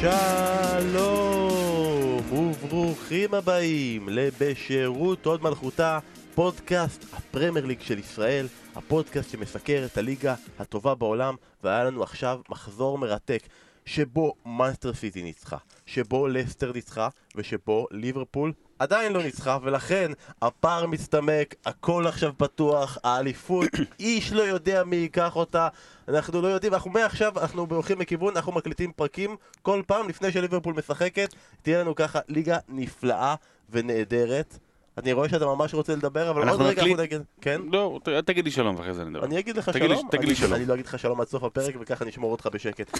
שלום וברוכים הבאים לבשירות הוד מלכותה, פודקאסט הפרמייר ליג של ישראל, הפודקאסט שמסקר את הליגה הטובה בעולם, והיה לנו עכשיו מחזור מרתק שבו מאנסטר סיטי ניצחה, שבו לסטר ניצחה, ושבו ליברפול עדיין לא ניצחה, ולכן הפער מצטמק, הכל עכשיו פתוח, האליפות, איש לא יודע מי ייקח אותה, אנחנו לא יודעים, אנחנו מעכשיו, אנחנו הולכים לכיוון, אנחנו מקליטים פרקים כל פעם לפני שליברפול משחקת, תהיה לנו ככה ליגה נפלאה ונהדרת. אני רואה שאתה ממש רוצה לדבר, אבל עוד רגע. אנחנו נגיד... כן? לא, תגיד לי שלום ואחרי זה נדבר. אני אגיד לך שלום, תגיד לי אני- שלום. אני לא אגיד לך שלום עד סוף הפרק וככה נשמור אותך בשקט.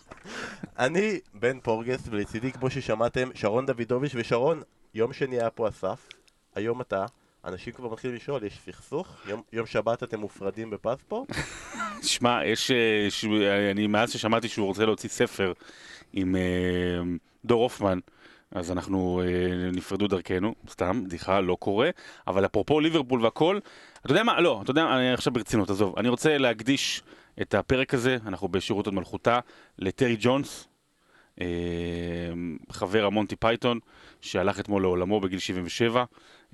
אני בן פורגס ולצידי כמו ששמעתם שרון דוידוביץ' ושרון, יום שני היה פה אסף, היום אתה, אנשים כבר מתחילים לשאול, יש סכסוך? יום, יום שבת אתם מופרדים בפספורט? שמע, יש... אה, ש- אני מאז ששמעתי שהוא רוצה להוציא ספר עם אה, דור הופמן, אז אנחנו אה, נפרדו דרכנו, סתם, בדיחה, לא קורה. אבל אפרופו ליברפול והכל, אתה יודע מה? לא, אתה יודע? אני עכשיו ברצינות, עזוב. אני רוצה להקדיש את הפרק הזה, אנחנו בשירות עוד מלכותה, לטרי ג'ונס. אה, חבר המונטי פייתון, שהלך אתמול לעולמו בגיל 77,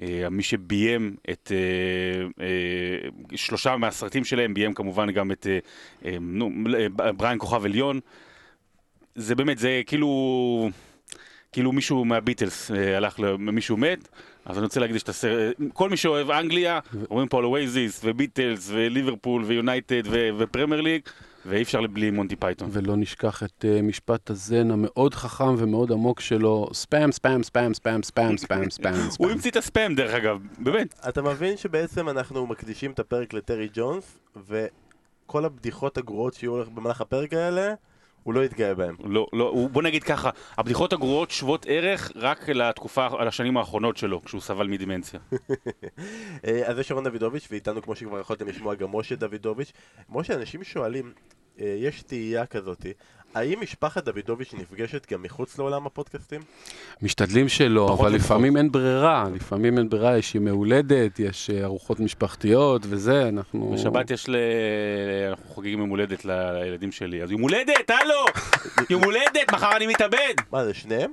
אה, מי שביים את אה, אה, שלושה מהסרטים שלהם, ביים כמובן גם את אה, אה, נו, אה, בריאן כוכב עליון. זה באמת, זה כאילו, כאילו מישהו מהביטלס אה, הלך, מישהו מת, אז אני רוצה להקדיש את הסרט, כל מי שאוהב אנגליה, אומרים פה על אואזיס, וביטלס, וליברפול, ויונייטד, ופרמייר ליג, ואי אפשר בלי מונטי פייתון. ולא נשכח את אה, משפט הזן המאוד חכם ומאוד עמוק שלו, ספאם, ספאם, ספאם, ספאם, ספאם, ספאם, ספאם, הוא. המציא את הספאם דרך אגב, באמת. אתה מבין שבעצם אנחנו מקדישים את הפרק לטרי ג'ונס, וכל הבדיחות הגרועות שיהיו במהלך הפרק האלה, הוא לא יתגאה בהם. לא, לא, הוא- בוא נגיד ככה, הבדיחות הגרועות שוות ערך רק לתקופה, לשנים האחרונות שלו, כשהוא סבל מדמנציה. אה, אז זה שרון דוידוביץ', ואיתנו כמו שכבר יכולתם לשמוע גם משה דוידוביץ'. משה, אנשים שואלים, יש תהייה כזאתי, האם משפחת דוידוביץ' נפגשת גם מחוץ לעולם הפודקאסטים? משתדלים שלא, אבל ופחות. לפעמים אין ברירה, לפעמים אין ברירה, יש ימי הולדת, יש אה, ארוחות משפחתיות וזה, אנחנו... בשבת יש ל... אנחנו חוגגים יום הולדת לילדים שלי, אז יום הולדת, הלו! יום הולדת, מחר אני מתאבד! מה זה, שניהם?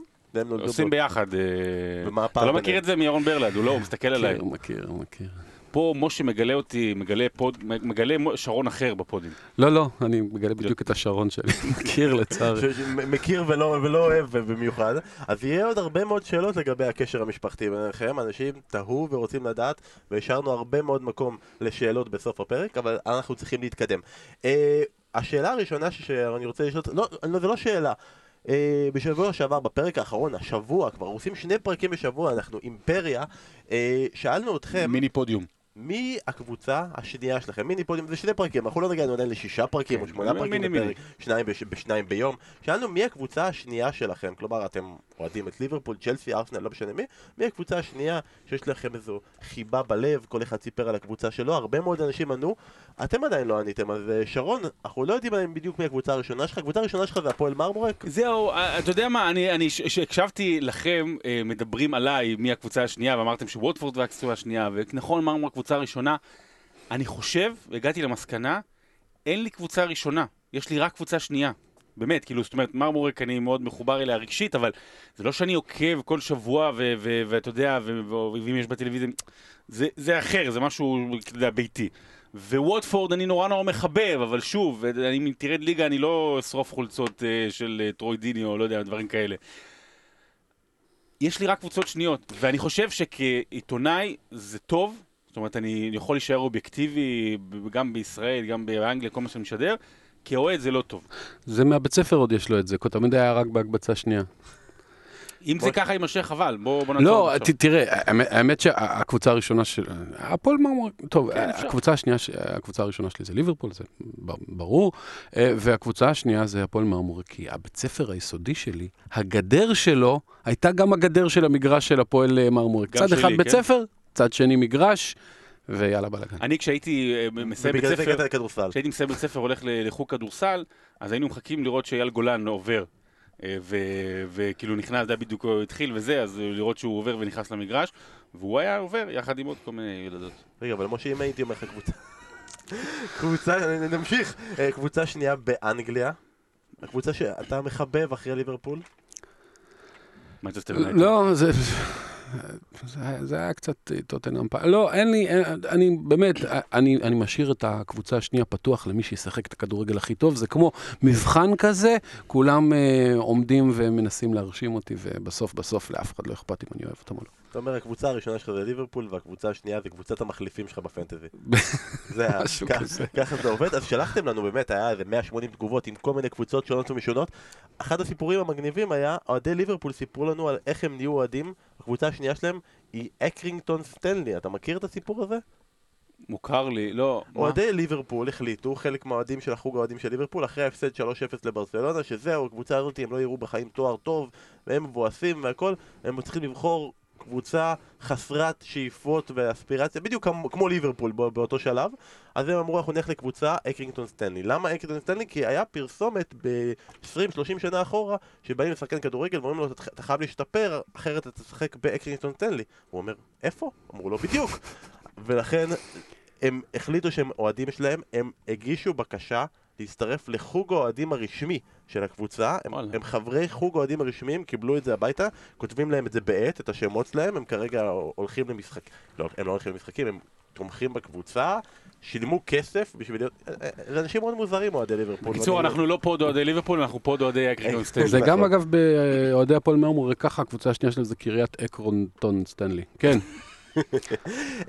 עושים ביחד. אה, אתה לא מכיר? את זה מירון ברלד, הוא לא, הוא מסתכל עליי. מכיר, מכיר, מכיר. פה משה מגלה אותי, מגלה פוד, מגלה שרון אחר בפודים. לא, לא, אני מגלה בדיוק את השרון שלי, מכיר לצערי. מכיר ולא, ולא אוהב במיוחד, אז יהיה עוד הרבה מאוד שאלות לגבי הקשר המשפחתי ביניכם, אנשים תהו ורוצים לדעת, והשארנו הרבה מאוד מקום לשאלות בסוף הפרק, אבל אנחנו צריכים להתקדם. אה, השאלה הראשונה שאני רוצה לשאול, לא, לא, זה לא שאלה. אה, בשבוע שעבר, בפרק האחרון, השבוע, כבר עושים שני פרקים בשבוע, אנחנו אימפריה, אה, שאלנו אתכם, מיני פודיום. מי הקבוצה השנייה שלכם? מיני פודיום זה שני פרקים, אנחנו לא נגענו עדיין לשישה פרקים או כן, שמונה מיני, פרקים. בפרק, שניים בש- בשניים ביום. שאלנו מי הקבוצה השנייה שלכם, כלומר אתם אוהדים את ליברפול, צ'לסי, ארסנל, לא משנה מי, מי הקבוצה השנייה שיש לכם איזו חיבה בלב, כל אחד סיפר על הקבוצה שלו, הרבה מאוד אנשים ענו, אתם עדיין לא עניתם, אז אה, שרון, אנחנו לא יודעים עדיין בדיוק מי הקבוצה הראשונה שלך, הקבוצה הראשונה שלך זה הפועל מרמורק? זהו, אה, אתה יודע מה, אני, אני, כשהקשבתי לכם אה, מדברים עליי מי הקבוצה השנייה, ואמרתם שווטפורד והקבוצה השנייה, ונכון, מרמור הקבוצה הראשונה, אני חושב, הגעתי למסקנה, אין לי קבוצה ראשונה, יש לי רק קבוצה שנייה. באמת, כאילו, זאת אומרת, מרמורק אני מאוד מחובר אליה רגשית, אבל זה לא שאני עוקב כל שבוע, ואתה יודע, ואם יש בטלוויזיה, זה, זה אחר, זה משהו, אתה יודע, ביתי. וווטפורד אני נורא נורא מחבב, אבל שוב, אני, אם תרד ליגה אני לא אשרוף חולצות uh, של uh, טרוי דיני או לא יודע, דברים כאלה. יש לי רק קבוצות שניות, ואני חושב שכעיתונאי זה טוב, זאת אומרת, אני יכול להישאר אובייקטיבי גם בישראל, גם באנגליה, כל מה שאני משדר, כאוהד זה לא טוב. זה מהבית ספר עוד יש לו את זה, כי תמיד היה רק בהקבצה שנייה. אם זה ככה יימשך, חבל, בוא, נעצור. לא, תראה, האמת- שהקבוצה הראשונה של... הפועל מרמור, טוב, כן. הקבוצה השנייה, הקבוצה הראשונה שלי זה ליברפול, זה ברור, אה, והקבוצה השנייה זה הפועל מרמור, כי הבית ספר היסודי שלי, הגדר שלו הייתה גם הגדר של המגרש של הפועל אה, מרמור. גם צד אחד בית כן. ספר, צד שני מגרש, ויאללה בלאגן. אני כשהייתי אה, מסיים בית ספר. כשהייתי מסיים בית ספר הולך לחוג כדורסל, אז היינו מחכים לראות שאייל גולן עובר. אה, ו- וכאילו נכנס, זה היה בדיוק התחיל וזה, אז לראות שהוא עובר ונכנס למגרש, והוא היה עובר יחד עם עוד כל מיני ילדות. רגע, אבל משה, אם הייתי אומר לך קבוצה... קבוצה, נמשיך. אה, קבוצה שנייה באנגליה. הקבוצה שאתה מחבב אחרי ליברפול? יונייטד. לא, זה... זה זה היה קצת אה, טוטנאם. פ- לא, אין לי, אין- אני באמת, אה, אני, אני משאיר את הקבוצה השנייה פתוח למי שישחק את הכדורגל הכי טוב. זה כמו מבחן כזה, כולם אה, עומדים ומנסים להרשים אותי, ובסוף בסוף לאף אחד לא אכפת אם אני אוהב אותם או לא. אתה אומר, הקבוצה הראשונה שלך זה ליברפול, והקבוצה השנייה זה קבוצת המחליפים שלך בפנטזי. זה ה- משהו כזה. ככה זה עובד. אז שלחתם לנו באמת, היה איזה 180 תגובות עם כל מיני קבוצות שונות ומשונות. אחד הסיפורים המגניבים היה, אוהדי ליברפול סיפרו לנו על איך הם נהיו אוהדים. הקבוצה השנייה שלהם היא אקרינגטון סטנלי. אתה מכיר את הסיפור הזה? מוכר לי, לא. אוהדי ליברפול החליטו, חלק מהאוהדים של החוג האוהדים של ליברפול, אחרי ההפסד 3-0 לברצלונה, שזהו, הקבוצה הזאת הם לא יראו בחיים תואר טוב, והם מבואסים והכל, הם צריכים לבחור קבוצה חסרת שאיפות ואספירציה, בדיוק כמו, כמו ליברפול בא, באותו שלב, אז הם אמרו אנחנו נלך לקבוצה אקרינגטון סטנלי. למה אקרינגטון סטנלי? כי היה פרסומת ב-20-30 שנה אחורה, שבאים לשחקן כדורגל ואומרים לו "אתה- אתה חייב להשתפר, אחרת אתה תשחק באקרינגטון סטנלי. הוא אומר, איפה? אמרו לו, בדיוק. ולכן הם החליטו שהם אוהדים שלהם, הם הגישו בקשה להצטרף לחוג האוהדים הרשמי של הקבוצה, הם. הם חברי חוג האוהדים הרשמיים, קיבלו את זה הביתה, כותבים להם את זה בעט, את השמות שלהם, הם כרגע הולכים למשחק... לא, הם לא הולכים למשחקים, הם תומכים בקבוצה, שילמו כסף בשביל להיות... אה, אה, זה אנשים מאוד מוזרים אוהדי ליברפול. בקיצור, אנחנו לא פה אוהדי ליברפול, אנחנו פה אוהדי אקרינגטון סטנלי. זה גם. אגב באוהדי הפועל מרמור, ככה הקבוצה השנייה שלהם זה קריית אקרונטון סטנלי. כן,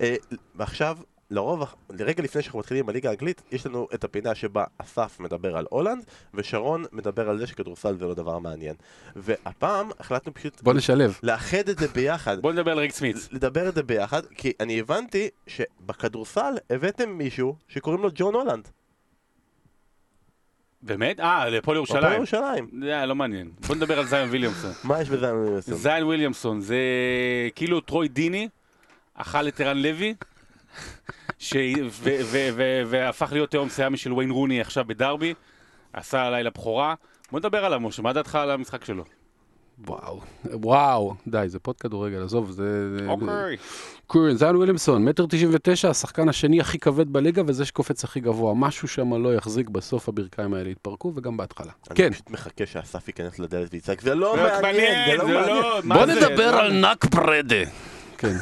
אה, ועכשיו, לרוב, לרגע לפני שאנחנו מתחילים בליגה האנגלית, יש לנו את הפינה שבה אסף מדבר על הולנד, ושרון מדבר על זה שכדורסל זה לא דבר מעניין. והפעם החלטנו פשוט בוא נשלב. לאחד את זה ביחד. בוא נדבר על ריק סמית. לדבר את זה ביחד, כי אני הבנתי שבכדורסל הבאתם מישהו שקוראים לו ג'ון הולנד. באמת? אה, לפועל ירושלים. ירושלים. זה לא מעניין. בוא נדבר על זיון וויליאמסון. מה יש בזה? אני מנסה? זיון וויליאמסון זה כאילו טרוי דיני, אכל את ערן לוי, ש... ו- ו- ו- והפך להיות היום סיאמי של ויין רוני עכשיו בדרבי, עשה לילה בכורה. בוא נדבר עליו, משה, מה דעתך על המשחק שלו? וואו, וואו, די, זה פוד כדורגל, עזוב, זה... אוקיי. קורן, זיון וויליאמסון, מטר תשעים ותשע, השחקן השני הכי כבד בליגה וזה שקופץ הכי גבוה. משהו שם לא יחזיק בסוף הברכיים האלה יתפרקו וגם בהתחלה. כן. אני פשוט מחכה שאסף ייכנס לדלת ויצעק, זה לא זה מעניין, זה לא מעניין. מה בוא? נדבר על זה? נק פרדה. כן.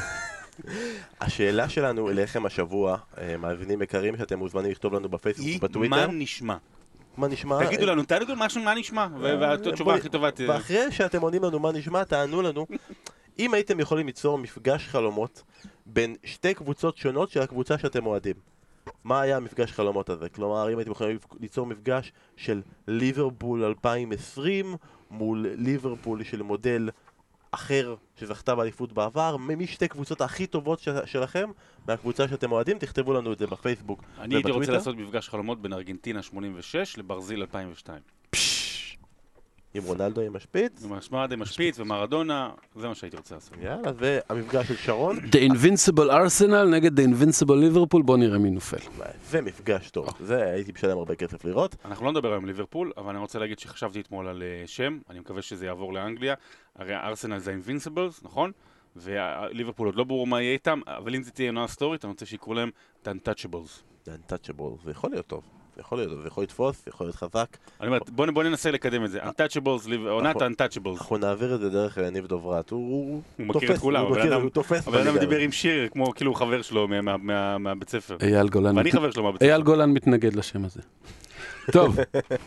השאלה שלנו אליכם השבוע, אה, מאזינים יקרים, שאתם מוזמנים לכתוב לנו בפייסבוק היא ובטוויטר. מה נשמע? מה נשמע? תגידו לנו, תגידו משהו מה נשמע, ו- והתשובה הכי טובה תהיה. ואחרי שאתם עונים לנו מה נשמע, תענו לנו אם הייתם יכולים ליצור מפגש חלומות בין שתי קבוצות שונות של הקבוצה שאתם אוהדים. מה היה המפגש חלומות הזה? כלומר, אם הייתם יכולים ליצור מפגש של ליברפול 2020 מול ליברפול של מודל אחר שזכתה באליפות בעבר, מי שתי קבוצות הכי טובות ש- שלכם מהקבוצה שאתם אוהדים, תכתבו לנו את זה בפייסבוק אני הייתי רוצה. לעשות מפגש חלומות בין ארגנטינה 86 לברזיל 2002. עם רונלדו עם השפיץ. עם השמד, עם השפיץ ומרדונה, זה מה שהייתי רוצה לעשות. יאללה, והמפגש של שרון, The Invincible Arsenal נגד The Invincible Liverpool, בוא נראה מי נופל. זה מפגש טוב. זה הייתי משלם הרבה כסף לראות. אנחנו לא נדבר היום על ליברפול, אבל אני רוצה להגיד שחשבתי אתמול על אה, שם, אני מקווה שזה יעבור לאנגליה. הרי ארסנל זה ה-Invincibles, נכון? וליברפול עוד לא ברור מה יהיה איתם, אבל אם זה תהיה עונה סטורית, אני רוצה שיקראו להם The Untouchables. זה יכול להיות טוב. זה יכול להיות, זה יכול לתפוס, זה יכול להיות חזק. אני אומר, בוא, ננסה לקדם את זה. Untouchables, עונת ה-Untouchables. אנחנו נעביר את זה דרך אה, ניב דוברת, הוא הוא מכיר את כולם, הוא תופס הבן אדם דיבר. עם שיר, כמו כאילו חבר שלו מה- מה- מה- מהבית ספר. אייל גולן. ואני חבר שלו מהבית ספר. אייל גולן מתנגד לשם הזה. טוב,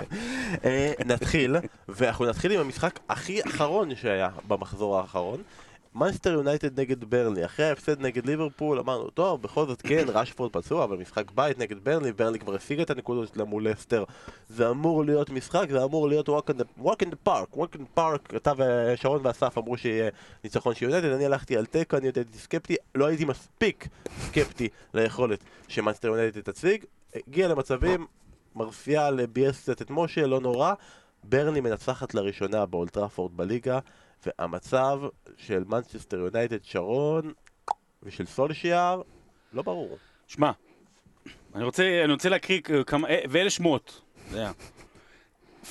אה, נתחיל, ואנחנו נתחיל עם המשחק הכי אחרון שהיה במחזור האחרון. מנסטר יונייטד נגד ברנלי, אחרי ההפסד נגד ליברפול אמרנו, טוב, בכל זאת כן, רשפורד פצוע, אבל משחק בית נגד ברנלי, ברנלי כבר השיג את הנקודות שלה מול לסטר. זה אמור להיות משחק, זה אמור להיות walk in the, walk in the park, walk in the park, אתה ושרון ואסף אמרו שיהיה ניצחון של יונייטד, אני הלכתי על תיקו, אני הייתי סקפטי, לא הייתי מספיק סקפטי ליכולת שמנסטר יונייטד תציג, הגיע למצבים, מרסיאל ביאס קצת את משה, לא נורא. ברנלי מנצחת לראשונה באולד טראפורד בליגה, והמצב של מנצ'סטר יונייטד שרון ושל סולשיאר, לא ברור. שמע, אני רוצה, אני רוצה להקריא כמה, אה, ואלה שמות.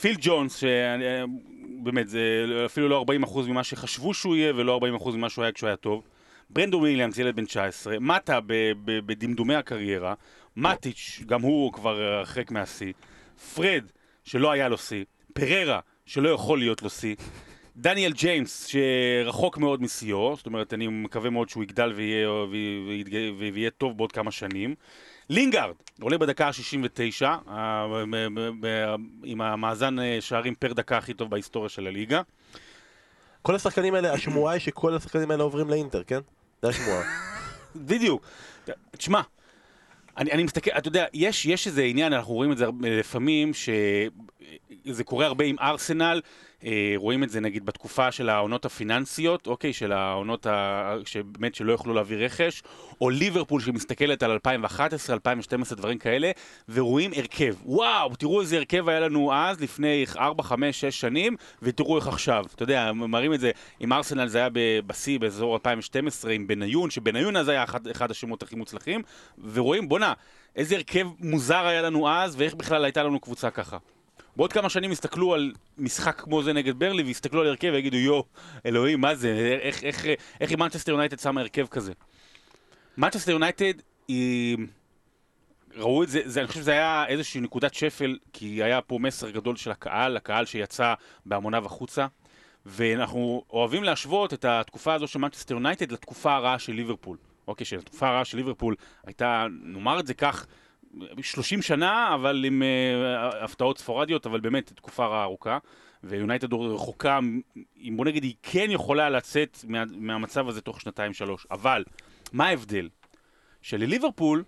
פיל ג'ונס, שבאמת, זה אפילו לא 40% ממה שחשבו שהוא יהיה, ולא 40% ממה שהוא היה כשהוא היה טוב. ברנדון וויליאמס, ילד בן 19, מאטה בדמדומי הקריירה, מטיץ', גם הוא כבר הרחק מהשיא, פרד, שלא היה לו שיא, פריירה, שלא יכול להיות לו שיא. דניאל ג'יימס, שרחוק מאוד משיאו, זאת אומרת, אני מקווה מאוד שהוא יגדל ויהיה, ויהיה, ויהיה טוב בעוד כמה שנים. לינגארד, עולה בדקה ה-69, עם המאזן אה, שערים פר דקה הכי טוב בהיסטוריה של הליגה. כל השחקנים האלה, השמועה היא שכל השחקנים האלה עוברים לאינטר, כן? זה השמועה. בדיוק. תשמע, אני, אני מסתכל, אתה יודע, יש, יש איזה עניין, אנחנו רואים את זה לפעמים, שזה קורה הרבה עם ארסנל, רואים את זה נגיד בתקופה של העונות הפיננסיות, אוקיי, של העונות ה... שבאמת שלא יכלו להביא רכש, או ליברפול שמסתכלת על 2011, 2012, דברים כאלה, ורואים הרכב. וואו, תראו איזה הרכב היה לנו אז, לפני 4, 5, 6 שנים, ותראו איך עכשיו. אתה יודע, מראים את זה, עם ארסנל זה היה בשיא, באזור 2012, עם בניון, שבניון אז היה אחד, אחד השמות הכי מוצלחים, ורואים, בואנה, איזה הרכב מוזר היה לנו אז, ואיך בכלל הייתה לנו קבוצה ככה. בעוד כמה שנים יסתכלו על משחק כמו זה נגד ברלי ויסתכלו על הרכב ויגידו יואו, אלוהים, מה זה, איך, איך, איך היא מנצ'סטר יונייטד שמה הרכב כזה? מנצ'סטר יונייטד היא... ראו את זה, זה, אני חושב שזה היה איזושהי נקודת שפל, כי היה פה מסר גדול של הקהל, הקהל שיצא בהמוניו החוצה, ואנחנו אוהבים להשוות את התקופה הזו של מנצ'סטר יונייטד לתקופה הרעה של ליברפול. אוקיי, שהתקופה הרעה של ליברפול הייתה, נאמר את זה כך, 30 שנה, אבל עם אה, הפתעות ספורדיות, אבל באמת תקופה ארוכה. ויונייטד רחוקה, אם בוא נגיד, היא כן יכולה לצאת מה, מהמצב הזה תוך שנתיים-שלוש. אבל, מה ההבדל? שלליברפול,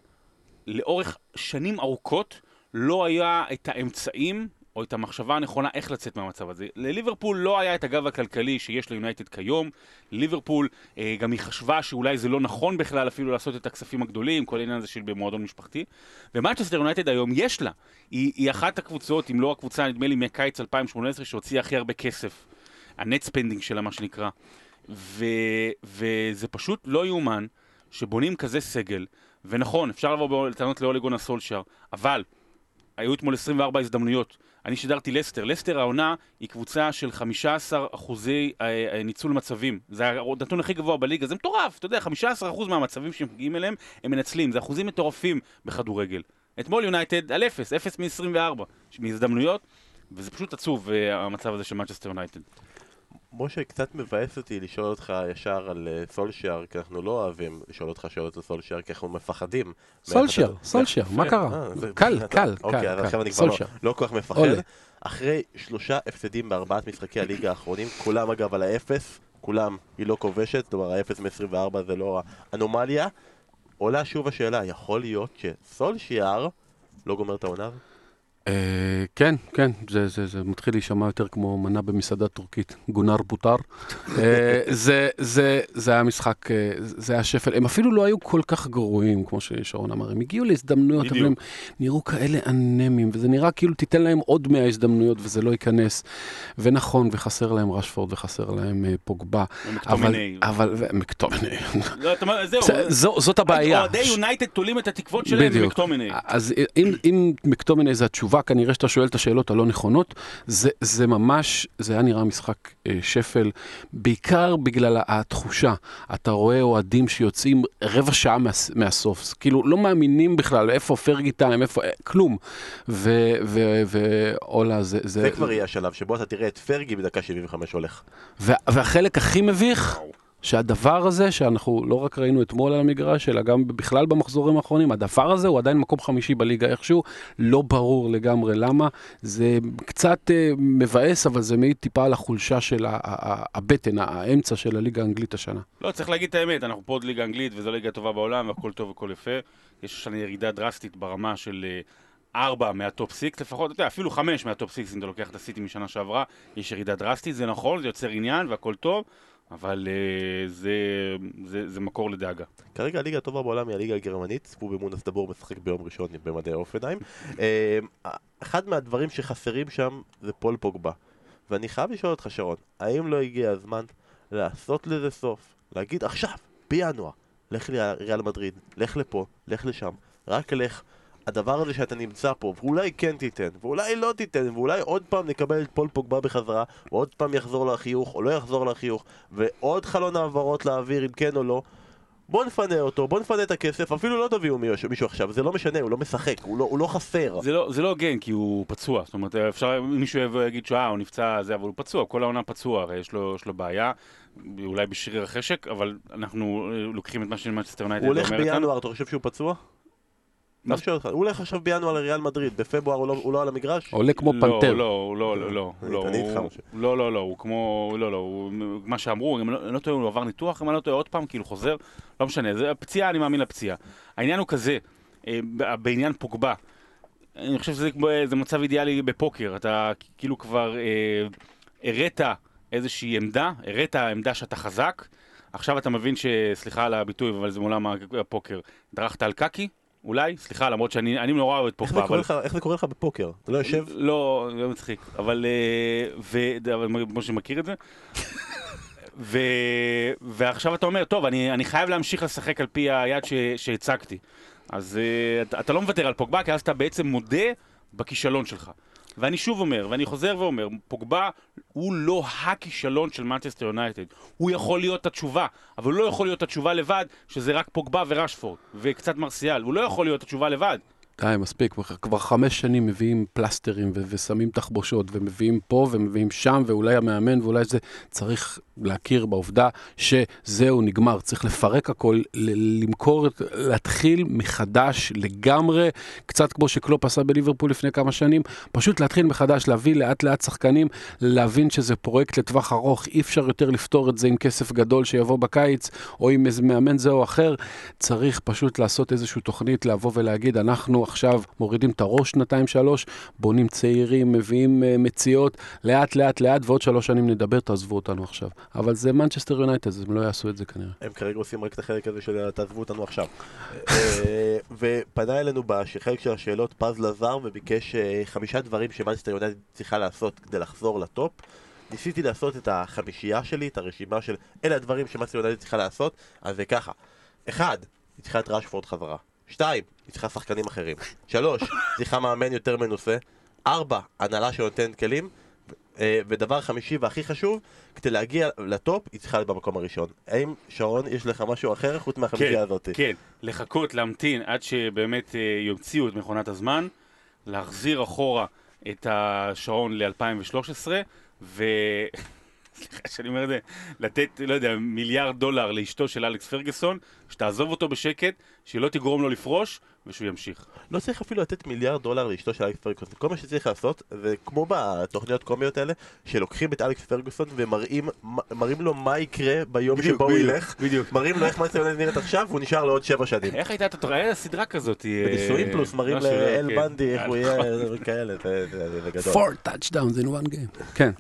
לאורך שנים ארוכות, לא היה את האמצעים או את המחשבה הנכונה איך לצאת מהמצב הזה. לליברפול לא היה את הגב הכלכלי שיש ליונייטד כיום. ליברפול אה, גם היא חשבה שאולי זה לא נכון בכלל אפילו לעשות את הכספים הגדולים, כל העניין הזה של במועדון משפחתי. ומנצ'סטר יונייטד היום יש לה. היא, היא אחת הקבוצות, אם לא הקבוצה, נדמה לי מקיץ 2018, שהוציאה הכי הרבה כסף. ה net spending שלה, מה שנקרא. ו, וזה פשוט לא יאומן שבונים כזה סגל. ונכון, אפשר לבוא בטענות לאולה גונאר סולשיאר, אבל היו אתמול 24 הזדמנויות. אני שידרתי לסטר. לסטר העונה היא קבוצה של 15 אחוזי אה, אה, ניצול מצבים. זה הנתון הכי גבוה בליגה, זה מטורף. אתה יודע, 15 אחוז מהמצבים שהם מגיעים אליהם, הם מנצלים. זה אחוזים מטורפים בכדורגל. אתמול יונייטד על 0, 0 מ-24 מהזדמנויות, וזה פשוט עצוב אה, המצב הזה של מנצ'סטר יונייטד. משה, קצת מבאס אותי לשאול אותך ישר על אה, סולשיאר, כי אנחנו לא אוהבים לשאול אותך שאלות על סולשיאר, כי אנחנו מפחדים. סולשיאר, סולשיאר, מה קרה? אה, קל, קל, קל. אוקיי, אז עכשיו אני כבר לא, לא כל כך מפחד. אחרי שלושה הפסדים בארבעת משחקי הליגה האחרונים, כולם אגב על האפס, כולם היא לא כובשת, אומרת האפס מ-24 זה לא אנומליה. עולה שוב השאלה, יכול להיות שסולשיאר לא גומר את העונה הזאת? אה, כן, כן, זה, זה, זה מתחיל להישמע יותר כמו מנה במסעדה טורקית, גונר פוטר. אה, זה, זה, זה היה משחק, אה, זה היה שפל. הם אפילו לא היו כל כך גרועים, כמו ששרון אמר, הם הגיעו להזדמנויות, אבל הם נראו כאלה אנמים, וזה נראה כאילו תיתן להם עוד 100 הזדמנויות וזה לא ייכנס. ונכון, וחסר להם רשפורד וחסר להם פוגבה. אבל, אבל, מקטומני. לא, זאת הבעיה. אוהדי יונייטד תולים את התקוות שלהם במקטומני. אז אם מקטומני זה התשובה, התשובה, כנראה שאתה שואל את השאלות הלא נכונות. זה, זה ממש, זה היה נראה משחק אה, שפל, בעיקר בגלל התחושה. אתה רואה אוהדים שיוצאים רבע שעה מה, מהסוף, כאילו לא מאמינים בכלל איפה פרגי טיים, איפה, אה, כלום. ואולה, זה, זה... זה כבר יהיה השלב שבו אתה תראה את פרגי בדקה 75 הולך. והחלק הכי מביך... שהדבר הזה, שאנחנו לא רק ראינו אתמול על המגרש, אלא גם בכלל במחזורים האחרונים, הדבר הזה הוא עדיין מקום חמישי בליגה איכשהו, לא ברור לגמרי למה. זה קצת uh, מבאס, אבל זה מעיד טיפה על החולשה של הבטן, האמצע של הליגה האנגלית השנה. לא, צריך להגיד את האמת, אנחנו פה עוד ליגה אנגלית, וזו ליגה טובה בעולם, והכל טוב והכל יפה. יש השנה ירידה דרסטית ברמה של... Uh, ארבע מה top six לפחות, אתה יודע, אפילו חמש מה top six אם אתה לוקח את הסיטי משנה שעברה, יש ירידה דרסטית, זה נכון, זה יוצר עניין והכל טוב, אבל אה, זה, זה, זה מקור לדאגה. כרגע הליגה הטובה בעולם היא הליגה הגרמנית, צפו במואנס דאבור משחק ביום ראשון במדי הופנהיים. אה, אחד מהדברים שחסרים שם זה פול פוגבה. ואני חייב לשאול אותך שרון, האם לא הגיע הזמן לעשות לזה סוף? להגיד עכשיו, בינואר, לך לריאל מדריד, לך לפה, לך לשם, רק לך. הדבר הזה שאתה נמצא פה, ואולי כן תיתן, ואולי לא תיתן, ואולי עוד פעם נקבל את פול פוגבה בחזרה, ועוד פעם יחזור לחיוך, או לא יחזור לחיוך, ועוד חלון העברות להעביר אם כן או לא, בוא נפנה אותו, בוא נפנה את הכסף, אפילו לא תביאו מישהו מישהו עכשיו, זה לא משנה, הוא לא משחק, הוא לא, הוא לא חסר. זה לא, זה לא הוגן, כי הוא פצוע. זאת אומרת, אפשר, מישהו יבוא ויגיד שאה, הוא נפצע, זה, אבל הוא פצוע, כל העונה פצוע, הרי יש לו, יש לו בעיה, אולי בשריר החשק, אבל אנחנו אה, לוקחים את מה שמנצ'סטר יונייטד הוא הולך. בינואר, אתה חושב שהוא פצוע? מה? אני שואל אותך, הוא הולך עכשיו בינואר לריאל מדריד, בפברואר הוא לא- הוא לא על המגרש? עולה כמו לא, פנתר. לא, לא, לא, לא, אני- לא, איתך, משה. לא, לא, לא, הוא כמו, לא, לא, מה שאמרו, אם אני לא- לא טועה, הוא עבר ניתוח, אם אני לא טועה, עוד פעם, כאילו חוזר, לא משנה, זה פציעה, אני מאמין לפציעה. העניין הוא כזה, אה, בעניין פוגבה, אני חושב שזה מצב אידיאלי בפוקר, אתה כאילו כבר אה, הראת איזושהי עמדה, הראת עמדה שאתה חזק, עכשיו אתה מבין ש... סליחה על הביטוי, אבל זה מעולם הפוקר. דרכת על קקי? אולי? סליחה, למרות שאני אני נורא אוהב את פוגבה, איך זה קורה לך בפוקר? אתה לא יושב? לא, זה מצחיק, אבל... אה, ו... אבל משה מכיר את זה. ו... ועכשיו אתה אומר, טוב, אני, אני חייב להמשיך לשחק על פי היד ש... שהצגתי. אז uh, אתה, אתה לא מוותר על פוגבה, כי אז אתה בעצם מודה בכישלון שלך. ואני שוב אומר, ואני חוזר ואומר, פוגבה הוא לא הכישלון של מנצ'סטר יונייטד. הוא יכול להיות התשובה, אבל הוא לא יכול להיות התשובה לבד, שזה רק פוגבה ורשפורד, וקצת מרסיאל. הוא לא יכול להיות התשובה לבד. די, מספיק, כבר חמש שנים מביאים פלסטרים ו- ושמים תחבושות, ומביאים פה ומביאים שם, ואולי המאמן ואולי זה, צריך להכיר בעובדה שזהו, נגמר, צריך לפרק הכל, ל- למכור, להתחיל מחדש לגמרי, קצת כמו שקלופ עשה בליברפול לפני כמה שנים, פשוט להתחיל מחדש, להביא לאט לאט שחקנים, להבין שזה פרויקט לטווח ארוך, אי אפשר יותר לפתור את זה עם כסף גדול שיבוא בקיץ, או עם איזה מאמן זה או אחר, צריך פשוט לעשות איזושהי תוכנית, לבוא ולהגיד, אנחנו עכשיו מורידים את הראש שנתיים שלוש, בונים צעירים, מביאים uh, מציאות, לאט לאט לאט, ועוד שלוש שנים נדבר, תעזבו אותנו עכשיו. אבל זה מנצ'סטר יונייטד, אז הם לא יעשו את זה כנראה. הם כרגע עושים רק את החלק הזה של תעזבו אותנו עכשיו. אה, ופנה אלינו בחלק של השאלות פז לזר וביקש אה, חמישה דברים שמנצ'סטר יונייטד צריכה לעשות כדי לחזור לטופ. ניסיתי לעשות את החמישייה שלי, את הרשימה של אלה הדברים שמנצ'סטר יונייטד צריכה לעשות, אז זה ככה. אחד, היא צריכה את ראשפורד חזרה. שתיים, היא צריכה שחקנים אחרים. שלוש, צריכה מאמן יותר מנוסה. ארבע, הנהלה שנותנת כלים. אה, ודבר חמישי והכי חשוב, כדי להגיע לטופ, היא צריכה להיות במקום הראשון. האם, שרון, יש לך משהו אחר חוץ מהחמישייה הזאת? כן, לחכות, להמתין עד שבאמת אה, יוציאו את מכונת הזמן, להחזיר אחורה את השעון ל-2013, ו... סליחה שאני אומר את זה, לתת, לא יודע, מיליארד דולר לאשתו של אלכס פרגוסון, שתעזוב אותו בשקט, שלא תגרום לו לפרוש, ושהוא ימשיך. לא צריך אפילו לתת מיליארד דולר לאשתו של אלכס פרגוסון. כל מה שצריך לעשות, זה כמו בתוכניות קומיות האלה, שלוקחים את אלכס פרגוסון ומראים מראים לו מה יקרה ביום בדיוק, שבו הוא ילך. בדיוק. מראים לו איך מעצם נראית עכשיו, והוא נשאר לעוד שבע שנים. איך הייתה את היה סדרה כזאת? אה, בנישואים פלוס מראים לאל כן. בנדי איך הוא יהיה, וכאלה, זה- זה גדול. Four touchdowns in one game. כן.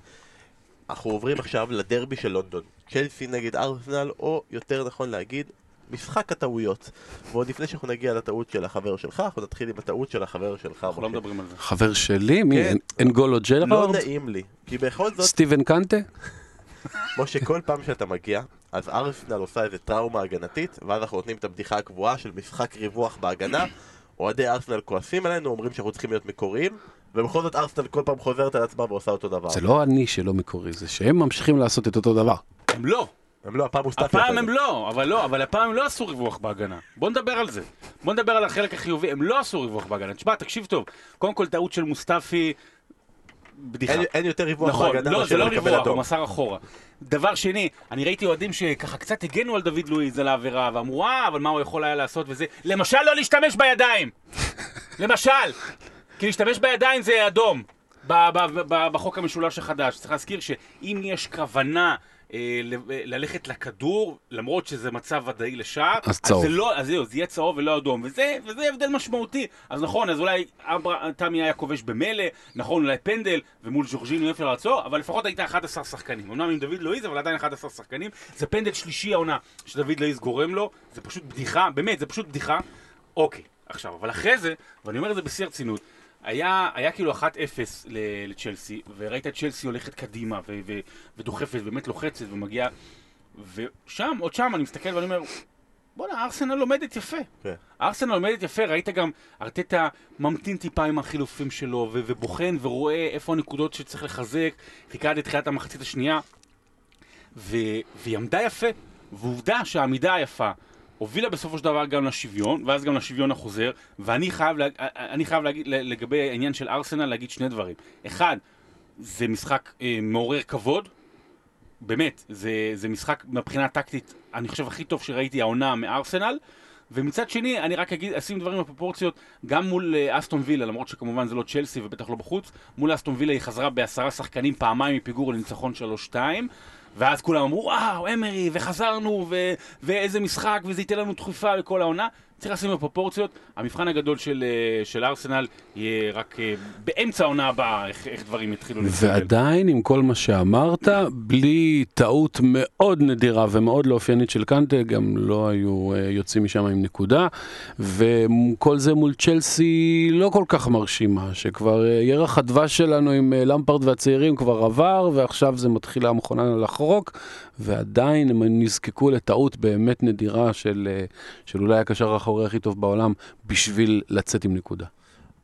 אנחנו עוברים עכשיו לדרבי של לונדון. צ'לסי נגד ארסנל, או יותר נכון להגיד, משחק הטעויות. ועוד לפני שאנחנו נגיע לטעות של החבר שלך, אנחנו נתחיל עם הטעות של החבר שלך. אנחנו לא. מדברים על זה. חבר שלי? מי? כן. אנגולו לא ג'רארד? נעים לי, כי בכל זאת, סטיבן קנטה? משה, כל פעם שאתה מגיע, אז ארסנל עושה איזה טראומה הגנתית, ואז אנחנו נותנים את הבדיחה הקבועה של משחק ריווח בהגנה. אוהדי ארסנל כועסים עלינו, אומרים שאנחנו צריכים להיות מקוריים, ובכל זאת ארסנל כל פעם חוזרת על עצמה ועושה אותו דבר. זה לא אני שלא מקורי, זה שהם ממשיכים לעשות את אותו דבר. הם לא. הם לא, הפעם מוסטפי. הפעם. הם לא, אבל לא, אבל הפעם הם לא עשו ריווח בהגנה. בוא נדבר על זה. בוא נדבר על החלק החיובי, הם לא עשו ריווח בהגנה. תשמע, תקשיב טוב, קודם כל טעות של מוסטפי, בדיחה. אין- אין יותר ריווח נכון, בהגנה לא, מאשר זה לא לקבל ריווח, אדום. הוא מסר אחורה. דבר שני, אני ראיתי אוהדים שככה קצת הגנו על דוד לואיז על העבירה, ואמרו, אה, אבל מה הוא יכול היה לעשות וזה. למשל לא להשתמש בידיים! למשל! כי להשתמש בידיים זה אדום. בחוק המשולש החדש. צריך להזכיר שאם יש כוונה אה, ללכת לכדור, למרות שזה מצב ודאי לשער, אז צהוב. זה לא, אז זהו, זה יהיה צהוב ולא אדום, וזה, וזה הבדל משמעותי. אז נכון, אז אולי תמי היה כובש במילא, נכון, אולי פנדל, ומול ז'ורג'יני אפשר לעצור, אבל לפחות היית 11 שחקנים. אמנם עם דוד לואיז, אבל עדיין 11 שחקנים. זה פנדל שלישי העונה שדוד לואיז גורם לו, זה פשוט בדיחה, באמת, זה פשוט בדיחה. אוקיי, עכשיו, אבל אחרי זה, ואני אומר את זה בשיא הרצינות, היה, היה כאילו 1-0 ל- לצ'לסי, וראית את צ'לסי הולכת קדימה, ו- ו- ודוחפת, באמת לוחצת, ומגיעה... ושם, עוד שם, אני מסתכל ואני אומר, בואנה, ארסנל לומדת יפה. כן. ארסנל לומדת יפה, ראית גם, ארטטה ממתין טיפה עם החילופים שלו, ו- ובוחן ורואה איפה הנקודות שצריך לחזק, חיכה עד לתחילת המחצית השנייה, ו- והיא עמדה יפה, ועובדה שהעמידה היפה, הובילה בסופו של דבר גם לשוויון, ואז גם לשוויון החוזר, ואני חייב, לה, אני חייב להגיד, לגבי העניין של ארסנל, להגיד שני דברים. אחד, זה משחק אה, מעורר כבוד, באמת, זה, זה משחק מבחינה טקטית, אני חושב הכי טוב שראיתי העונה מארסנל, ומצד שני, אני רק אגיד, אשים דברים בפרופורציות, גם מול אה, אסטון וילה, למרות שכמובן זה לא צ'לסי ובטח לא בחוץ, מול אסטון וילה היא חזרה בעשרה שחקנים פעמיים מפיגור לניצחון 3-2, ואז כולם אמרו, וואו, אמרי, וחזרנו, ו- ואיזה משחק, וזה ייתן לנו דחיפה לכל העונה. צריך לשים בפרופורציות, המבחן הגדול של, אה, של ארסנל יהיה רק אה, באמצע העונה הבאה, איך, איך דברים יתחילו להתקבל. ועדיין, עם כל מה שאמרת, בלי טעות מאוד נדירה ומאוד לא אופיינית של קנטה, גם לא היו אה, יוצאים משם עם נקודה, וכל זה מול צ'לסי לא כל כך מרשימה, שכבר ירח הדבש שלנו עם למפרד והצעירים כבר עבר, ועכשיו זה מתחילה המכונה לחרוק, ועדיין הם נזקקו לטעות באמת נדירה של, של אולי הקשר האחורי הכי טוב בעולם בשביל לצאת עם נקודה.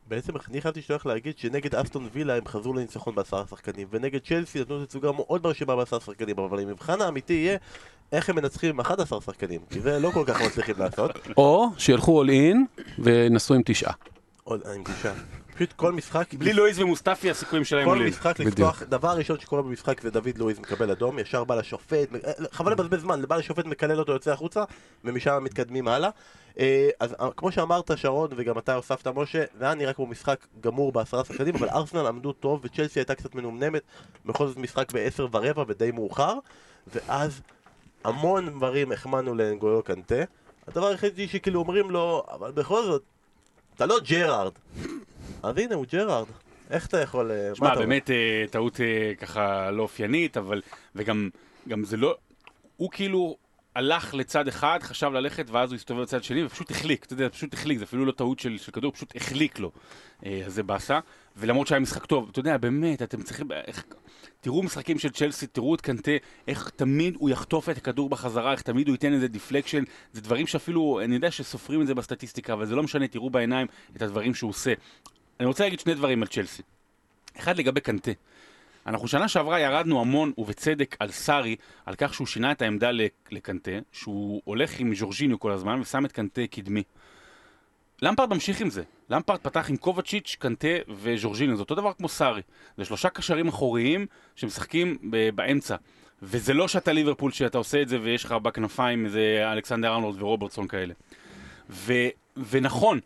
בעצם אני חייבתי הולך להגיד שנגד אסטון וילה הם חזרו לניצחון בעשרה שחקנים ונגד צ'לסי נתנו תצוגה מאוד מרשימה בעשרה שחקנים אבל המבחן האמיתי יהיה איך הם מנצחים עם 11 שחקנים כי זה לא כל כך מצליחים לעשות או שילכו אול אין ונסו עם תשעה. עם תשעה פשוט כל משחק... בלי לואיז ומוסטפי הסיכויים שלהם עולים. כל משחק לפתוח, דבר ראשון שקורה במשחק זה דוד לואיז מקבל אדום, ישר בא לשופט, חבל לבזבז זמן, בא לשופט מקלל אותו, יוצא החוצה, ומשם מתקדמים הלאה. אה, אז אה, כמו שאמרת שרון, וגם אתה הוספת משה, זה היה נראה כמו משחק גמור בעשרה שחקנים, אבל ארסנל עמדו טוב, וצ'לסי הייתה קצת מנומנמת, בכל זאת משחק בעשר ורבע ודי מאוחר, ואז המון דברים החמאנו לאנגויו קנטה. הדבר היחידי שכאילו אומרים לו, אבל בכל זאת, אתה לא ג'רארד. אז הנה, הוא ג'רארד. איך אתה יכול... אה, שמע, באמת אה, טעות אה, ככה לא אופיינית, אבל... וגם גם זה לא... הוא כאילו הלך לצד אחד, חשב ללכת, ואז הוא הסתובב לצד שני, ופשוט החליק, אתה יודע, פשוט החליק, זה אפילו לא טעות של, של כדור, פשוט החליק לו. אז זה באסה, ולמרות שהיה משחק טוב, אתה יודע, באמת, אתם צריכים... איך, תראו משחקים של צ'לסי, תראו את קנטה, איך תמיד הוא יחטוף את הכדור בחזרה, איך תמיד הוא ייתן איזה deflection, זה דברים שאפילו, אני יודע שסופרים את זה בסטטיסטיקה, אבל זה לא משנה, תראו בעיניים את הדברים שהוא עושה. אני רוצה להגיד שני דברים על צ'לסי. אחד לגבי קנטה. אנחנו שנה שעברה ירדנו המון, ובצדק, על סארי, על כך שהוא שינה את העמדה לקנטה, שהוא הולך עם ז'ורג'יניו כל הזמן ושם את קנטה קדמי. למפרד ממשיך עם זה. למפרד פתח עם קובצ'יץ', קנטה וז'ורג'יניו, זה אותו דבר כמו סארי. זה שלושה קשרים אחוריים שמשחקים באמצע. וזה לא שאתה ליברפול שאתה עושה את זה ויש לך בכנפיים איזה אלכסנדר ארנולד ורוברטסון כאלה. ו, ונכון,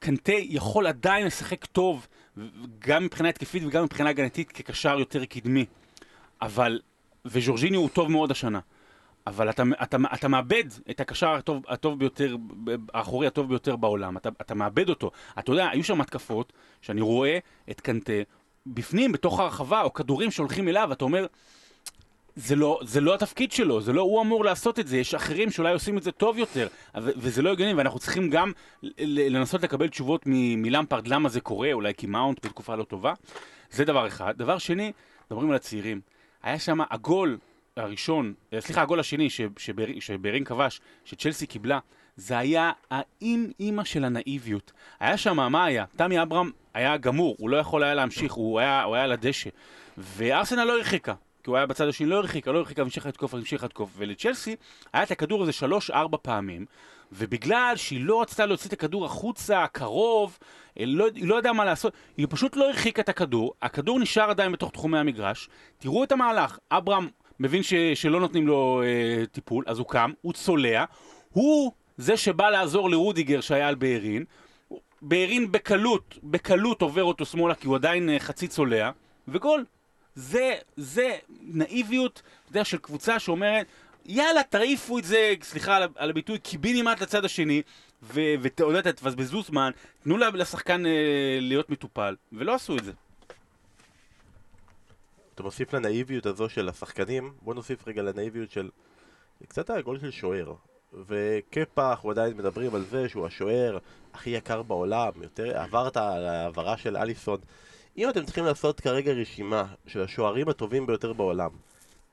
קנטה יכול עדיין לשחק טוב, גם מבחינה התקפית וגם מבחינה הגנתית כקשר יותר קדמי. אבל, וז'ורג'יני הוא טוב מאוד השנה. אבל אתה, אתה, אתה מאבד את הקשר הטוב, הטוב ביותר, האחורי הטוב ביותר בעולם, אתה, אתה מאבד אותו. אתה יודע, היו שם התקפות שאני רואה את קנטה בפנים, בתוך הרחבה, או כדורים שהולכים אליו, אתה אומר, זה לא, זה לא התפקיד שלו, זה לא הוא אמור לעשות את זה, יש אחרים שאולי עושים את זה טוב יותר, וזה לא הגיוני, ואנחנו צריכים גם לנסות לקבל תשובות מלמפרד למה זה קורה, אולי כי מאונט בתקופה לא טובה. זה דבר אחד. דבר שני, מדברים על הצעירים. היה שם הגול הראשון, סליחה, הגול השני שברין כבש, שצ'לסי קיבלה, זה היה האם אימא של הנאיביות. היה שם, מה היה? תמי אברהם היה גמור, הוא לא יכול היה להמשיך, הוא היה, הוא היה על הדשא. וארסנל לא הרחיקה. הוא היה בצד השני, לא הרחיקה, לא הרחיקה, המשיכה לתקוף, המשיכה לתקוף. ולצ'לסי היה את הכדור הזה שלוש-ארבע פעמים, ובגלל שהיא לא רצתה להוציא את הכדור החוצה, קרוב, היא לא, היא לא ידעה מה לעשות, היא פשוט לא הרחיקה את הכדור, הכדור נשאר עדיין בתוך תחומי המגרש, תראו את המהלך, אברהם מבין ש, שלא נותנים לו אה, טיפול, אז הוא קם, הוא צולע, הוא זה שבא לעזור לרודיגר שהיה על בארין, בארין בקלות, בקלות עובר אותו שמאלה כי הוא עדיין אה, חצי צולע, וגול. זה, זה נאיביות, אתה יודע, של קבוצה שאומרת, יאללה, תעיפו את זה, סליחה על, על הביטוי, קיבינימט לצד השני, ואתה יודע, תבזבזו זמן, תנו לשחקן אה, להיות מטופל, ולא עשו את זה. אתה מוסיף לנאיביות הזו של השחקנים, בוא נוסיף רגע לנאיביות של... קצת הגול של שוער. וקפה, אנחנו עדיין מדברים על זה שהוא השוער הכי יקר בעולם, יותר עברת על העברה של אליסון. אם אתם צריכים לעשות כרגע רשימה של השוערים הטובים ביותר בעולם,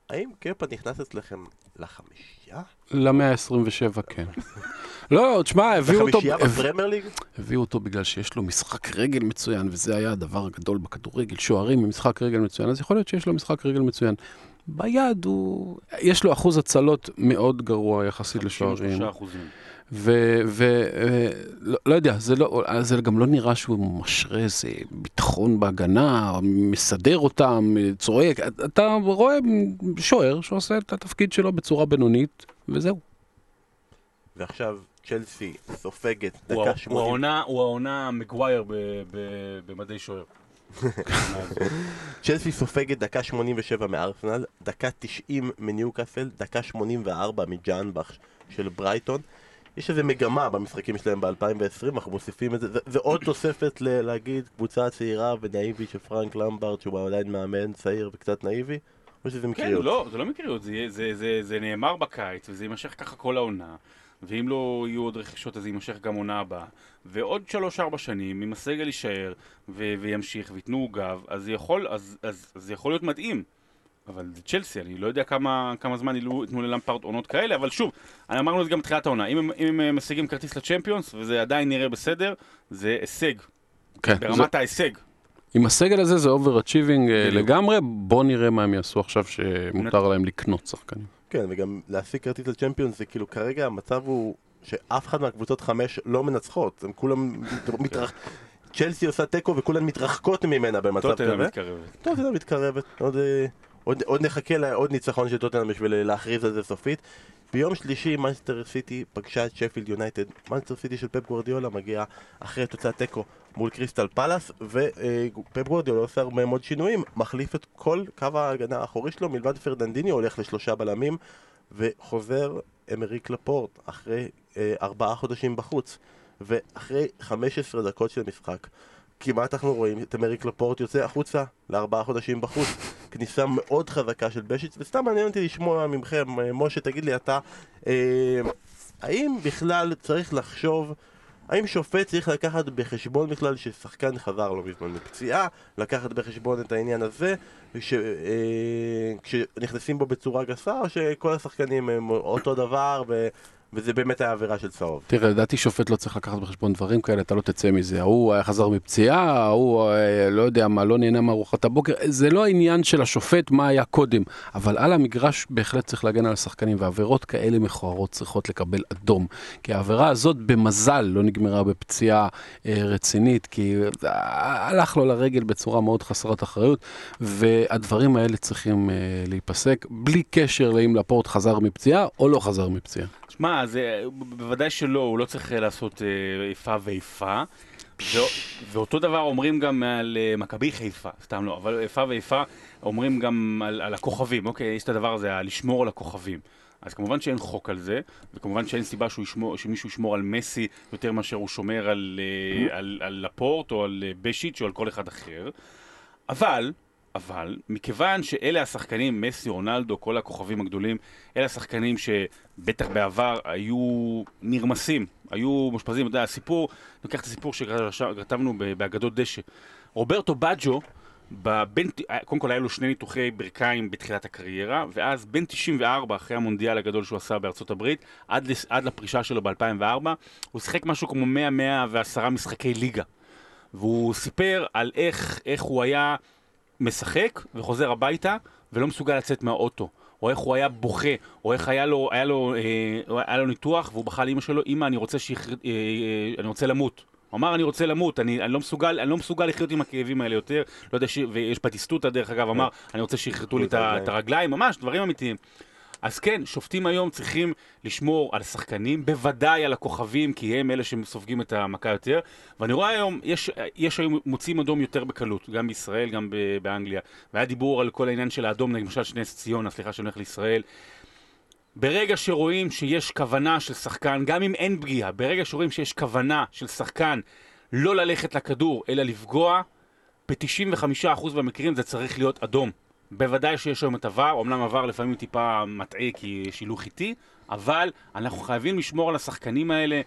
האם קפה נכנס אצלכם לחמישייה? למאה ה-27, כן. לא, תשמע, הביאו אותו... לחמישייה בפרמייר ליג? הביאו אותו בגלל שיש לו משחק רגל מצוין, וזה היה הדבר הגדול בכדורגל, שוערים עם משחק רגל מצוין, אז יכול להיות שיש לו משחק רגל מצוין. ביד הוא, יש לו אחוז הצלות מאוד גרוע יחסית לשוערים. 53 אחוזים. ולא לא יודע, זה, לא, זה גם לא נראה שהוא משרה איזה ביטחון בהגנה, מסדר אותם, צועק. אתה רואה שוער שעושה את התפקיד שלו בצורה בינונית, וזהו. ועכשיו צ'לסי סופגת הוא דקה הוא 80. העונה- הוא העונה מגווייר ב- ב- במדי שוער. צ'לסי סופגת דקה 87 מארסנל, דקה 90 מניוקאסל, דקה 84 מג'אנבך של ברייטון. יש איזה מגמה במשחקים שלהם ב-2020, אנחנו מוסיפים את זה, זה, זה עוד תוספת ל- להגיד קבוצה צעירה ונאיבית של פרנק למברט, שהוא עדיין מאמן צעיר וקצת נאיבי, או שזה כן, מקריות? לא, זה לא מקריות, זה, יהיה- זה, זה, זה נאמר בקיץ, וזה יימשך ככה כל העונה. ואם לא יהיו עוד רכישות, אז זה יימשך גם עונה הבאה. ועוד 3-4 שנים, אם הסגל יישאר ו- וימשיך וייתנו גב, אז זה יכול, אז, אז, אז זה יכול להיות מדהים. אבל זה צ'לסי, אני לא יודע כמה, כמה זמן ייתנו ייתנו ללמפרד עונות כאלה, אבל שוב, אני אמרנו את זה גם בתחילת העונה, אם הם, אם הם משיגים כרטיס לצ'מפיונס, וזה עדיין נראה בסדר, זה הישג, כן, זה, ברמת ההישג. עם הסגל הזה זה overachieving בדיוק. לגמרי, בוא נראה מה הם יעשו עכשיו שמותר להם לקנות שחקנים. כן, וגם להשיג כרטיס לצ'מפיונס זה כאילו כרגע המצב הוא שאף אחד מהקבוצות חמש לא מנצחות, הם כולם מתרח... צ'לסי עושה תיקו וכולן מתרחקות ממנה במצב כזה. מתקרבת. טוטנאם מתקרבת, עוד, אה, עוד, עוד נחכה לעוד ניצחון של טוטנאם בשביל להכריז על זה סופית. ביום שלישי מנצ'סטר סיטי פגשה את שפילד יונייטד. מנצ'סטר סיטי של פפ גוורדיולה מגיע אחרי תוצאת תיקו מול קריסטל פלאס, ופפ גוורדיולה עושה הרבה מאוד שינויים, מחליף את כל קו ההגנה האחורי שלו, מלבד פרננדיניו הולך לשלושה בלמים, וחוזר איימריק לפורט אחרי אה, ארבעה חודשים בחוץ. ואחרי 15 דקות של משחק, כמעט אנחנו רואים את איימריק לפורט יוצא החוצה לארבעה חודשים בחוץ. כניסה מאוד חזקה של בשיץ, וסתם מעניין אותי לשמוע מכם, אה, משה, תגיד לי אתה, אה, האם בכלל צריך לחשוב, האם שופט צריך לקחת בחשבון בכלל ששחקן חזר לא מזמן מפציעה, לקחת בחשבון את העניין הזה, ש, אה, כשנכנסים בו בצורה גסה, או שכל השחקנים הם אותו דבר, ו, וזה באמת היה עבירה של צהוב? תראה, לדעתי שופט לא צריך לקחת בחשבון דברים כאלה, אתה לא תצא מזה. ההוא היה חזר מפציעה, ההוא אה, לא יודע מה, לא נהנה מארוחת הבוקר. זה לא העניין של השופט מה היה קודם, אבל על המגרש בהחלט צריך להגן על השחקנים, ועבירות כאלה מכוערות צריכות לקבל אדום. כי העבירה הזאת במזל לא נגמרה בפציעה אה, רצינית, כי אה, הלך לו לרגל בצורה מאוד חסרת אחריות, והדברים האלה צריכים אה, להיפסק, בלי קשר לאם לפורט חזר מפציעה או לא חזר מפציעה. שמע, זה בוודאי שלא, הוא לא צריך אה, לעשות אה, איפה ואיפה. ואותו דבר אומרים גם על אה, מכבי חיפה, סתם לא, אבל איפה ואיפה אומרים גם על, על הכוכבים, אוקיי, יש את הדבר הזה, על לשמור על הכוכבים. אז כמובן שאין חוק על זה, וכמובן שאין סיבה ישמור, שמישהו ישמור על מסי יותר מאשר הוא שומר על, אה, על, על לפורט או על בשיץ' או על כל אחד אחר. אבל, אבל, מכיוון שאלה השחקנים, מסי, רונלדו, כל הכוכבים הגדולים, אלה השחקנים שבטח בעבר היו נרמסים, היו מאושפזים, אתה יודע, הסיפור, ניקח את הסיפור שכתבנו באגדות דשא. רוברטו בג'ו, בבין, קודם כל היה לו שני ניתוחי ברכיים בתחילת הקריירה, ואז בין 94, אחרי המונדיאל הגדול שהוא עשה בארצות הברית, עד, עד לפרישה שלו ב-2004, הוא שיחק משהו כמו 100-110 משחקי ליגה. והוא סיפר על איך, איך הוא היה משחק וחוזר הביתה ולא מסוגל לצאת מהאוטו. או איך הוא היה בוכה, או איך היה לו, היה לו, אה, היה לו ניתוח והוא בכה לאמא שלו, אמא אני רוצה, שיח, אה, אה, אני רוצה למות. הוא אמר אני רוצה למות, אני, אני, לא מסוגל, אני לא מסוגל לחיות עם הכאבים האלה יותר, לא יודע, ש... ויש בטיסטוטה דרך אגב, אמר אני רוצה שיכרתו לי את הרגליים, ממש, דברים אמיתיים. אז כן, שופטים היום צריכים לשמור על השחקנים, בוודאי על הכוכבים, כי הם אלה שסופגים את המכה יותר. ואני רואה היום, יש, יש היום מוציאים אדום יותר בקלות, גם בישראל, גם ב- באנגליה. והיה דיבור על כל העניין של האדום, למשל של נס ציונה, סליחה שאני הולך לישראל. ברגע שרואים שיש כוונה של שחקן, גם אם אין פגיעה, ברגע שרואים שיש כוונה של שחקן לא ללכת לכדור, אלא לפגוע, ב-95% מהמקרים זה צריך להיות אדום. בוודאי שיש היום את עבר, אמנם עבר לפעמים טיפה מטעה כי יש הילוך איטי, אבל אנחנו חייבים לשמור על השחקנים האלה.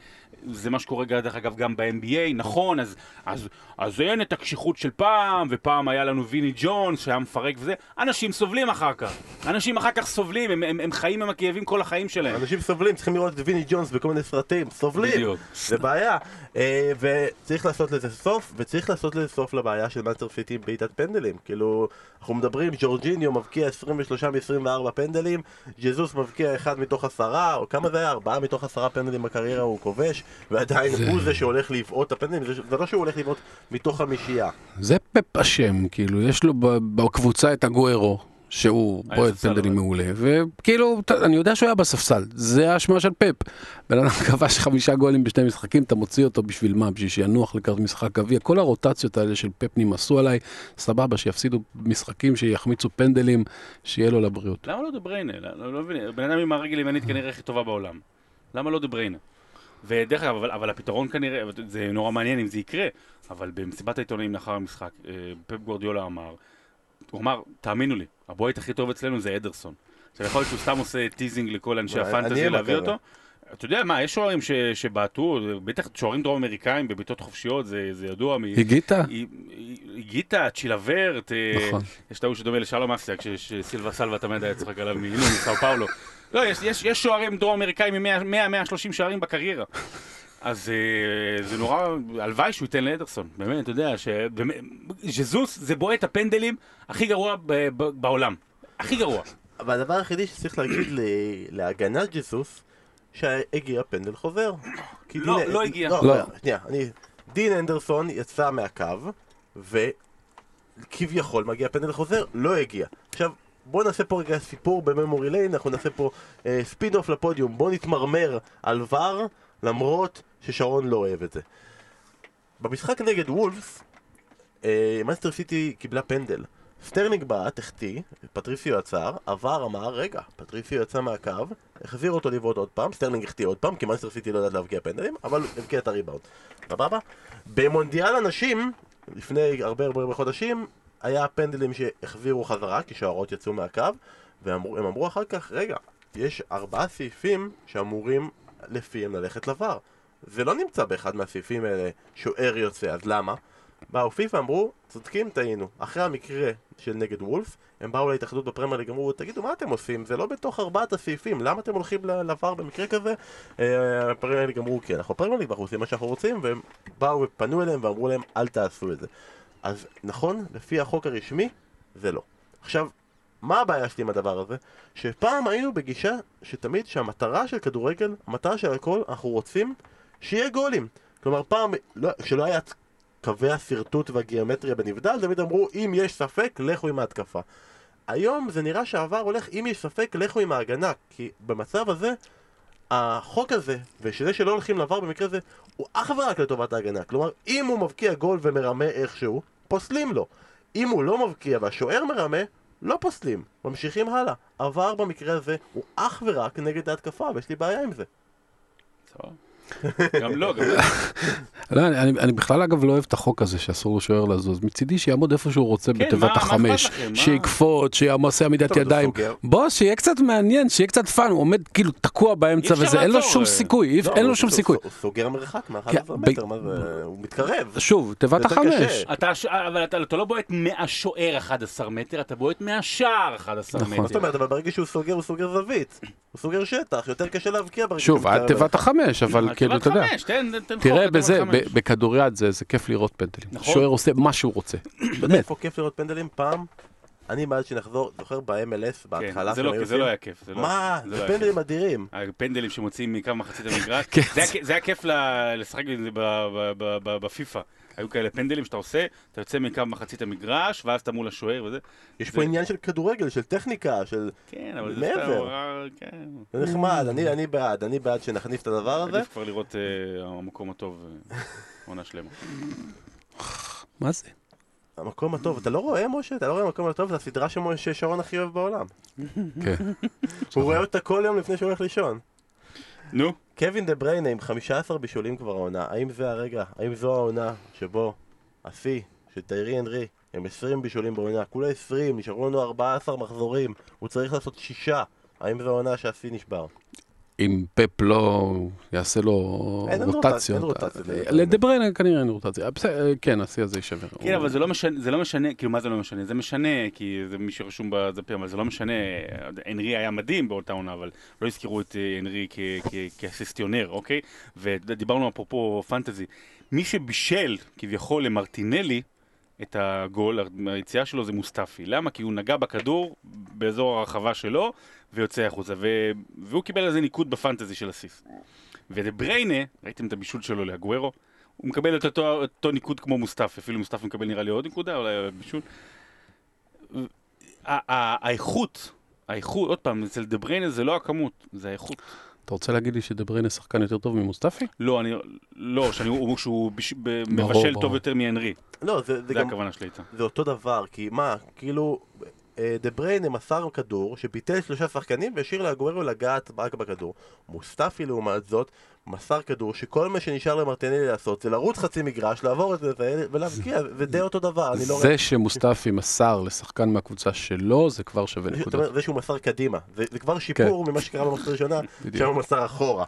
זה מה שקורה דרך אגב גם ב-NBA, נכון, אז, אז, אז אין את הקשיחות של פעם, ופעם היה לנו ויני ג'ונס שהיה מפרק וזה, אנשים סובלים אחר כך. אנשים אחר כך סובלים, הם, הם, הם חיים עם הכאבים כל החיים שלהם. אנשים סובלים, צריכים לראות את ויני ג'ונס בכל מיני סרטים, סובלים, בדיוק. זה בעיה. אה, וצריך לעשות לזה סוף, וצריך לעשות לזה סוף לבעיה של מנצ'סטר סיטי עם בעיטת פנדלים. כאילו, אנחנו מדברים, ג'ורג'יניו מבקיע 23 מ-24 פנדלים, ג'זוס מבקיע אחד מתוך עשרה, או כמה זה היה? ארבעה מתוך עשרה פנדלים בקריירה הוא כובש, ועדיין זה- הוא זה שהולך לבעוט את הפנדלים, זה, זה לא שהוא הולך לבעוט מתוך חמישייה. זה פפ אשם, כאילו, יש לו בקבוצה את אגוארו, שהוא בועט פנדלים. מעולה, וכאילו, אני יודע שהוא היה בספסל, זה האשמה של פפ. בן אדם כבש חמישה גולים בשני משחקים, אתה מוציא אותו בשביל מה? בשביל שינוח לקראת משחק גביע? כל הרוטציות האלה של פפ נמאסו עליי, סבבה, שיפסידו משחקים, שיחמיצו פנדלים, שיהיה לו לבריאות. למה לא דה בריינה? לא, לא, לא מבין, בן אדם עם הרגל הימנית כנראה הכי טובה בעולם. למה לא דה בריינה? ודרך אגב, אבל, אבל הפתרון כנראה, זה נורא מעניין אם זה יקרה, אבל במסיבת העיתונאים לאחר המשחק, אה, פפ גורדיולה אמר, הוא אמר, תאמינו לי, הבועט הכי טוב אצלנו זה אדרסון. עכשיו יכול להיות שהוא סתם עושה טיזינג לכל אנשי הפנטזי להביא. אותו. אתה יודע מה, יש שוערים ש- שבעטו, בטח שוערים דרום אמריקאים בבעיטות חופשיות, זה, זה ידוע. מ- היא- הגיטה, צ'ילוורט, אה, נכון. יש טעות שדומה לשלום אסיאק, שסילבה סלווה תמיד היה צוחק עליו מסאו פאולו. לא, יש, יש, יש שוערים דרום אמריקאים עם 100-130 שערים בקריירה. אז אה, זה נורא, הלוואי שהוא ייתן לאדרסון, באמת, אתה יודע, ש- באמת, ז'זוס זה בועט הפנדלים הכי גרוע ב- ב- בעולם. הכי גרוע. אבל הדבר היחידי שצריך להגיד ל- להגנת ג'סוס, שהגיע פנדל חוזר. לא, לא הגיע. לא, לא. שנייה, אני... דין הנדרסון יצא מהקו, וכביכול מגיע פנדל חוזר, לא הגיע. עכשיו, בוא נעשה פה רגע סיפור ב memory lane, אנחנו נעשה פה אה, speed off לפודיום, בוא נתמרמר על VAR, למרות ששרון לא אוהב את זה. במשחק נגד וולפס, אה, מנצ'סטר סיטי קיבלה פנדל. סטרלינג בעט, החטיא, פטריסיו עצר, עבר, אמר, רגע, פטריסיו יצא מהקו, החזיר אותו לבעוט עוד פעם, סטרלינג החטיא עוד פעם, כי מנצ'סטר סיטי לא יודעת להבקיע פנדלים, אבל הבקיע את הריבאונד. סבבה? במונדיאל הנשים, לפני הרבה הרבה הרבה חודשים, היה פנדלים שהחזירו חזרה, כי שוערות יצאו מהקו, והם אמרו אחר כך, רגע, יש ארבעה סעיפים שאמורים לפיהם ללכת ל VAR. זה לא נמצא באחד מהסעיפים האלה שוער יוצא, אז למה? באו פיפ"א אמרו, צודקים, טעינו. אחרי המקרה של נגד וולבס, הם באו להתאחדות בפרמייר ליג, אמרו, תגידו, מה אתם עושים? זה לא בתוך ארבעת הסעיפים, למה אתם הולכים ל VAR במקרה כזה? אה, הפרמייר ליג אמרו, כן, אנחנו פרמייר ליג ואנחנו עושים מה שאנחנו רוצים, והם באו ופנו אליהם ואמרו להם, אל תעשו את זה. אז נכון, לפי החוק הרשמי, זה לא. עכשיו, מה הבעיה שלי עם הדבר הזה? שפעם היינו בגישה שתמיד שהמטרה של כדורגל, המטרה של הכל, אנחנו רוצים שיהיה גולים. כלומר, פעם, לא, כשלא היה קווי השרטוט והגיאומטריה בנבדל, תמיד אמרו, אם יש ספק, לכו עם ההתקפה. היום זה נראה שהעבר הולך, אם יש ספק, לכו עם ההגנה, כי במצב הזה, החוק הזה, ושזה שלא הולכים לעבר במקרה הזה, הוא אך ורק לטובת ההגנה. כלומר, אם הוא מבקיע גול ומרמה איכשהו, פוסלים לו. אם הוא לא מבקיע והשוער מרמה, לא פוסלים. ממשיכים הלאה. עבר במקרה הזה הוא אך ורק נגד ההתקפה, ויש לי בעיה עם זה. סבבה. גם לא, גם לא. לא, אני, בכלל אגב לא אוהב את החוק הזה שאסור לשוער לזוז. מצידי שיעמוד איפה שהוא רוצה כן, בתיבת החמש? שיקפוץ, שיעשה עמידת ידיים. בוא, שיהיה קצת מעניין, שיהיה קצת fun, הוא עומד כאילו תקוע באמצע וזה, אין לו שום. סיכוי, לא, אין לו הוא- שום סיכוי. הוא סוגר מרחק מה-11 ב- מטר, מה זה? הוא מתקרב. שוב, תיבת החמש. אבל אתה, אתה לא בועט מהשוער 11 מטר, אתה בועט מהשער 11 נכון. מטר. מה זאת אומרת, אבל ברגע שהוא סוגר, הוא סוגר זווית. הוא סוגר שטח, יותר קשה להבקיע ברגע שוב, עד תיבת החמש, אבל כאילו, אתה יודע. חמש, תן, תן חוק, תראה בזה, בכדוריד זה זה כיף לראות פנדלים. נכון. שוער עושה מה שהוא רוצה. יודע איפה כיף לראות פנדלים? פעם, אני מאז שנחזור, זוכר ב-MLS בהתחלה כן, זה לא, היו זה לא עושים? היה כיף. לא- מה? זה לא פנדלים. אדירים. הפנדלים שמוציאים מקו מחצית המגרש, כן. זה היה כיף ל- לשחק בפיפא. היו כאלה פנדלים שאתה עושה, אתה יוצא מקו מחצית המגרש, ואז אתה מול השוער וזה. יש זה- פה עניין של כדורגל, של טכניקה, של... כן, אבל זה מעבר. סתם, הוראה, כן. זה נחמד, אני אני בעד, אני בעד שנכניס את הדבר הזה. עדיף כבר לראות אה, המקום הטוב אה, עונה שלמה. מה זה? המקום הטוב, אתה לא רואה משה? אתה לא רואה המקום הטוב? זו הסדרה ששרון הכי אוהב בעולם. כן. הוא רואה אותה כל יום לפני שהוא הולך לישון. נו, קווין דה בריינה עם 15 בישולים כבר העונה, האם זה הרגע, האם זו העונה שבו השיא של טיירי אנרי הם 20 בישולים בעונה, כולה 20, נשארו לנו 14 מחזורים, הוא צריך לעשות שישה, האם זו העונה שהשיא נשבר? אם פפ לא יעשה לו רוטציות. רוטציה, אין רוטציה לדבריינה. לדבריינה כנראה אין רוטציה. בסדר, כן, השיא הזה יישבר. כן, אבל זה לא משנה, זה לא משנה, כאילו, מה זה לא משנה? זה משנה, כי זה מי שרשום בדפים, אבל זה לא משנה. הנרי היה מדהים באותה עונה, אבל לא הזכירו את אה, כ- כאסיסטיונר, אוקיי? ודיברנו אפרופו פנטזי. מי שבישל, כביכול, למרטינלי, את הגול, היציאה שלו זה מוסטפי. למה? כי הוא נגע בכדור באזור הרחבה שלו ויוצא החוצה. ו... והוא קיבל על זה ניקוד בפנטזי של הסיס. ודה בריינה, ראיתם את הבישול שלו לאגוורו? הוא מקבל את אותו, אותו ניקוד כמו מוסטפי, אפילו מוסטפי מקבל נראה לי עוד נקודה, אולי בישול. האיכות, האיכות, עוד פעם, אצל דה בריינה זה לא הכמות, זה האיכות. אתה רוצה להגיד לי שדבריינה שחקן יותר טוב ממוסטפי? לא, אני, לא, שאני, הוא, שהוא ביש, ב, ברור, מבשל ברור. טוב יותר מהנרי, לא, זה, זה זה גם... הכוונה שלי איתה. זה אותו דבר, כי מה, כאילו, דה בריינה מסר כדור שביטל שלושה שחקנים והשאיר לאגוארו לגעת רק בכדור. מוסטפי לעומת זאת, מסר כדור שכל מה שנשאר למרטינלי לעשות זה לרוץ חצי מגרש, לעבור את זה ולהבקיע, זה די אותו דבר, אני לא. זה שמוסטפי מסר לשחקן מהקבוצה שלו, זה כבר שווה זה-. אומרת, זה שהוא מסר קדימה, זה, זה כבר שיפור ממה שקרה במחצית הראשונה. שם הוא מסר אחורה.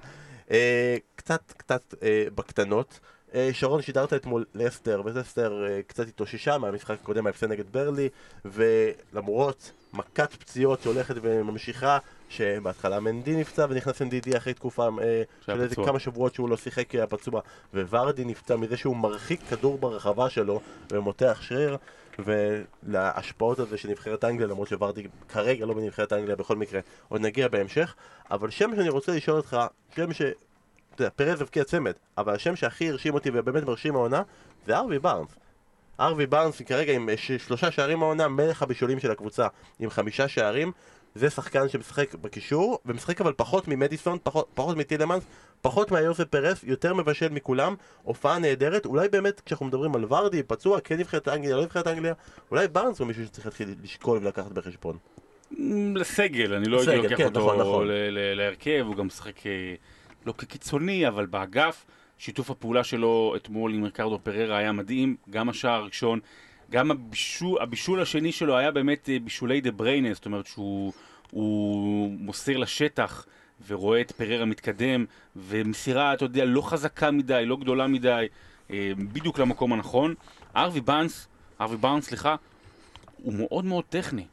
אה, קצת, קצת אה, בקטנות. אה, שרון, שידרת אתמול לסטר, ולסטר אה, קצת התאוששה מהמשחק הקודם, ההפסד נגד ברלי, ולמרות מכת פציעות שהולכת וממשיכה, שבהתחלה מנדי נפצע ונכנס NDD אחרי תקופה אה, של איזה. כמה שבועות שהוא לא שיחק כי היה פצוע, וורדי נפצע מזה שהוא מרחיק כדור ברחבה שלו ומותח שריר, ולהשפעות הזה של נבחרת אנגליה, למרות שוורדי כרגע לא בנבחרת אנגליה בכל מקרה, עוד נגיע בהמשך, אבל שם שאני רוצה לשאול אותך, שם ש... אתה יודע, פרז הבקיע צמד, אבל השם שהכי הרשים אותי ובאמת מרשים העונה, זה ארווי בארנס. ארווי בארנס כרגע עם ש- שלושה שערים העונה, מלך הבישולים של הקבוצה, עם חמישה שערים. זה שחקן שמשחק בקישור, ומשחק אבל פחות ממדיסון, פחות, פחות מטילמנס, פחות מהיוסף פרס, יותר מבשל מכולם, הופעה נהדרת, אולי באמת כשאנחנו מדברים על ורדי, פצוע, כן נבחרת אנגליה, לא נבחרת אנגליה, אולי בארנס הוא מישהו שצריך להתחיל לשקול ולקחת בחשבון. מ, לסגל, אני לא הייתי לוקח כן, אותו נכון, נכון. להרכב, הוא גם משחק אה, לא כקיצוני, אבל באגף. שיתוף הפעולה שלו אתמול עם ריקרדו פררה היה מדהים, גם השער הראשון, גם הבישול, הבישול השני שלו היה באמת אה, בישולי דה בריינה, זאת אומרת שהוא הוא מוסר לשטח ורואה את פררה מתקדם, ומסירה, אתה יודע, לא חזקה מדי, לא גדולה מדי, אה, בדיוק למקום הנכון. ארווי באנס, ארווי באנס, סליחה, הוא מאוד מאוד טכני.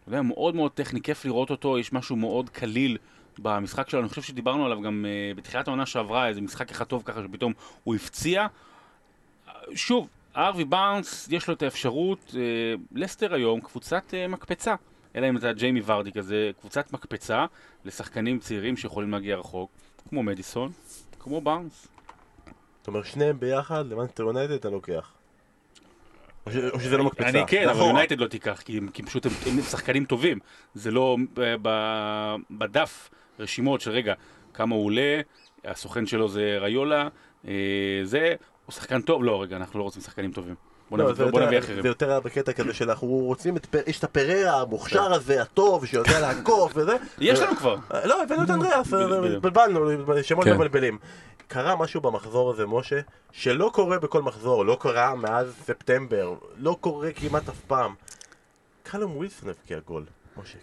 אתה יודע, מאוד מאוד טכני, כיף לראות אותו, יש משהו מאוד קליל במשחק שלו, אני חושב שדיברנו עליו גם uh, בתחילת העונה שעברה, איזה משחק אחד טוב ככה שפתאום הוא הפציע. שוב, ארווי בארנס, יש לו את האפשרות, uh, לסטר היום, קבוצת uh, מקפצה. אלא אם אתה ג'יימי ורדי כזה, קבוצת מקפצה לשחקנים צעירים שיכולים להגיע רחוק, כמו מדיסון, כמו בארנס. זאת אומרת, שניהם ביחד, למאנסטר יונייטד אתה לוקח. או, ש... או שזה לא מקפצה. אני כן, אבל לאחורה. יונייטד לא תיקח, כי, כי פשוט הם, הם שחקנים טובים. זה לא ב- בדף רשימות של רגע, כמה הוא עולה, הסוכן שלו זה ריולה, אה, זה, הוא שחקן טוב, לא רגע, אנחנו לא רוצים שחקנים טובים. בוא לא, נביא- זה בוא יותר- נביא אחרים. זה יותר בקטע כזה של אנחנו רוצים את פר... יש את הפררה המוכשר הזה, הטוב, שיודע לעקוף וזה. יש לנו כבר. לא, הבאנו את אנדריאס, בדיוק. התבלבלנו, שמות כן. מבלבלים. קרה משהו במחזור הזה, משה, שלא קורה בכל מחזור, לא קרה מאז ספטמבר, לא קורה כמעט אף פעם. קלום ווילסון הבקיע גול.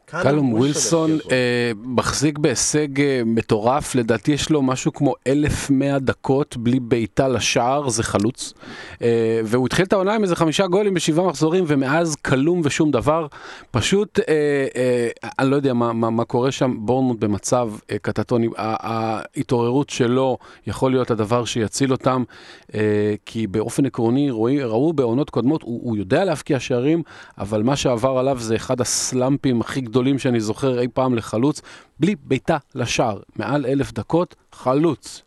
קלום ווילסון. אה, מחזיק בהישג אה, מטורף, לדעתי יש לו משהו כמו 1,100 דקות בלי בעיטה לשער, זה חלוץ. אה, והוא התחיל את העונה עם איזה חמישה גולים בשבעה מחזורים, ומאז כלום ושום דבר. פשוט, אה, אה, אני לא יודע מה, מה, מה קורה שם, בורנמוט במצב אה, קטטוני. ההתעוררות שלו יכול להיות הדבר שיציל אותם, אה, כי באופן עקרוני ראו בעונות קודמות, הוא, הוא יודע להבקיע שערים, אבל מה שעבר עליו זה אחד הסלאמפים הכי גדולים שאני זוכר אי פעם לחלוץ, בלי בעיטה לשער, מעל אלף דקות, חלוץ.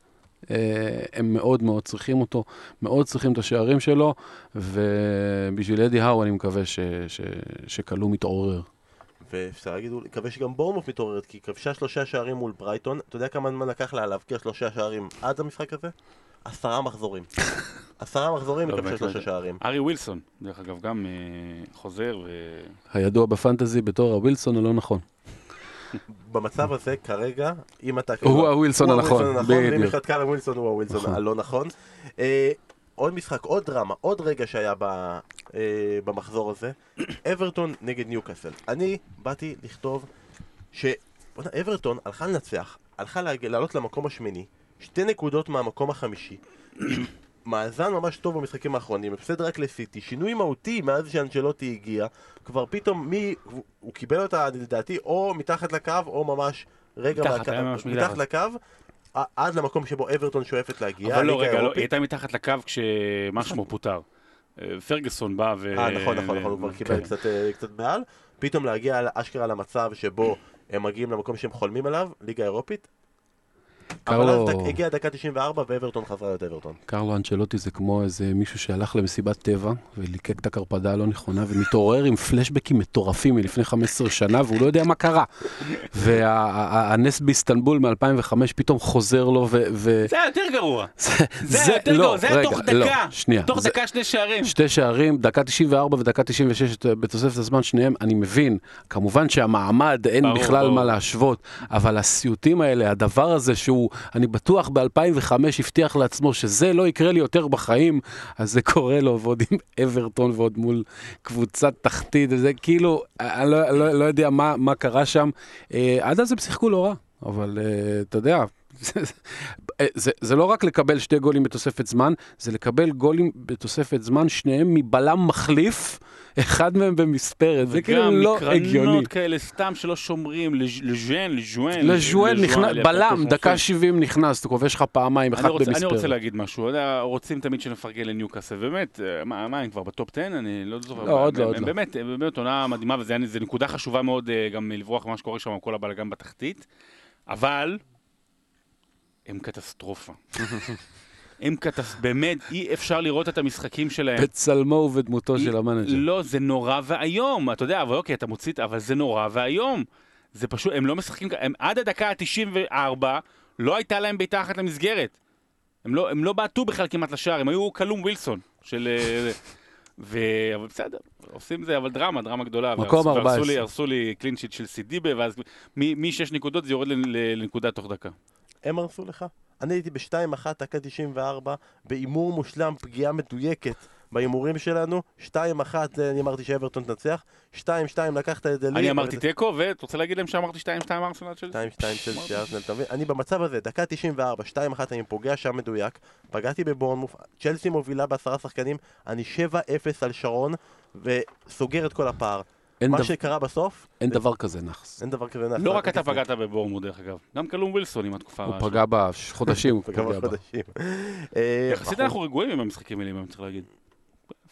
אה, הם מאוד מאוד צריכים אותו, מאוד צריכים את השערים שלו, ובשביל אדי האו אני מקווה ש, ש, שכלום מתעורר. ואפשר להגיד, מקווה שגם בורנמוט מתעוררת, כי היא כבשה שלושה שערים מול ברייטון. אתה יודע כמה זמן לקח לה להבקיע שלושה שערים עד המשחק הזה? עשרה מחזורים. עשרה מחזורים לא, באמת, שלושה לא. שערים. ארי ווילסון, דרך אגב, גם אה, חוזר, ו... הידוע בפנטזי בתור הווילסון הלא נכון. במצב הזה כרגע, אם אתה... הוא הווילסון הנכון, הווילסון הנכון, ואם בדיוק. יש לך את קארל ווילסון הוא הווילסון נכון. הלא נכון. אה, עוד משחק, עוד דרמה, עוד רגע שהיה ב, אה, במחזור הזה, אברטון נגד ניוקאסל. אני באתי לכתוב ש... אברטון הלכה לנצח, הלכה לעלות למקום השמיני, שתי נקודות מהמקום החמישי, מאזן ממש טוב במשחקים האחרונים, הפסד רק לסיטי, שינוי מהותי מאז שאנצ'לוטי הגיע, כבר פתאום מי, הוא- הוא קיבל אותה לדעתי או מתחת לקו או ממש רגע מתחת, מהקו- ממש מתחת מתחת. לקו, עד למקום שבו אברטון שואפת להגיע. אבל לא, רגע, לא. היא הייתה מתחת לקו כשמה שמו פוטר. אה, פרגוסון בא ו... אה, נכון, נכון, נכון, הוא כבר קיבל כן. קצת, אה, קצת מעל. פתאום להגיע אשכרה למצב שבו הם מגיעים למקום שהם חולמים עליו, ליגה אירופית. אבל אז דק- הגיעה דקה 94 ואברטון חזרה להיות אברטון. קרלו אנצ'לוטי זה כמו איזה מישהו שהלך למסיבת טבע וליקק את הקרפדה הלא נכונה ומתעורר עם פלשבקים מטורפים מלפני 15 שנה והוא לא יודע מה קרה. והנס באיסטנבול מ-2005 פתאום חוזר לו ו... ו- זה היה יותר גרוע. זה, זה היה יותר לא, גרוע, זה היה תוך לא, דקה. שנייה. תוך זה- דקה שני שערים. שתי שערים, דקה 94 ודקה 96 בתוספת הזמן, שניהם, אני מבין. כמובן שהמעמד, אין ברור, בכלל ברור. מה להשוות, אבל הסיוטים האלה, הדבר הזה שהוא, אני בטוח ב-2005 הבטיח לעצמו שזה לא יקרה לי יותר בחיים, אז זה קורה לו, ועוד עם אברטון ועוד מול קבוצת תחתית, זה כאילו, אני לא, לא, לא יודע מה, מה קרה שם. אה, עד אז הם שיחקו לא רע, אבל אה, אתה יודע, זה, זה, זה לא רק לקבל שתי גולים בתוספת זמן, זה לקבל גולים בתוספת זמן, שניהם מבלם מחליף, אחד מהם במספרת, זה כאילו לא וגם הגיוני. מקרנות כאלה סתם שלא שומרים, לז'- לז'ואן, לז'ואן. לז'ואל נכנס, לז'ואן, בלם, דקה יפה. 70 נכנס, אתה כובש לך פעמיים, אחד רוצה, אני רוצה במספרת. להגיד משהו, רוצים תמיד שנפרגן לניוקאסל, באמת, אה, מה, הם כבר בטופ 10? אני לא זוכר. לא, עוד לא, עוד לא. באמת, באמת עונה מדהימה, זה נקודה חשובה מאוד אה, גם לברוח ממה שקורה שם, כל הבלאגן בתחתית, אבל הם קטסטרופה. הם קטסטרופה, באמת, אי אפשר לראות את המשחקים שלהם. בצלמו ובדמותו של המנג'ר. לא, זה נורא ואיום, אתה יודע, אבל אוקיי, אתה מוציא, את- אבל זה נורא ואיום. זה פשוט, הם לא משחקים, כ- הם עד הדקה ה-94, לא הייתה להם בעיטה אחת למסגרת. הם לא, הם לא בעטו בכלל כמעט לשער, הם היו קלום ווילסון של... אה, ו... אבל בסדר, עושים זה, אבל דרמה, דרמה גדולה. מקום והרסו- 14. והרסו לי, הרסו לי clean sheet של סידיבה, ואז מ-6 נקודות זה יורד לנקודה תוך דקה. הם הרסו לך. אני הייתי ב-2-1, דקה 94, בהימור מושלם, פגיעה מדויקת בהימורים שלנו. 2-1, אה, אני אמרתי שאברטון תנצח. 2-2, לקחת את זה לי. אני אמרתי תיקו, ואתה רוצה להגיד להם שאמרתי 2-2 ארסנל של... 2-2 של ארסנל, אתה מבין? אני במצב הזה, דקה 94, 2-1, אני פוגע שם מדויק, פגעתי בבורנמוף, צ'לסי מובילה בעשרה שחקנים, אני 7-0 על שרון, וסוגר את כל הפער. מה דו- שקרה בסוף, אין דבר כזה נאחס. אין דבר כזה נעשה. לא רק אתה פגעת בבורמוד, דרך אגב. גם קלום ווילסון עם התקופה הוא פגע בחודשים, הוא פגע בה. חודשים. אה, יחסית אנחנו רגועים עם המשחקים האלה, אם אני צריך להגיד.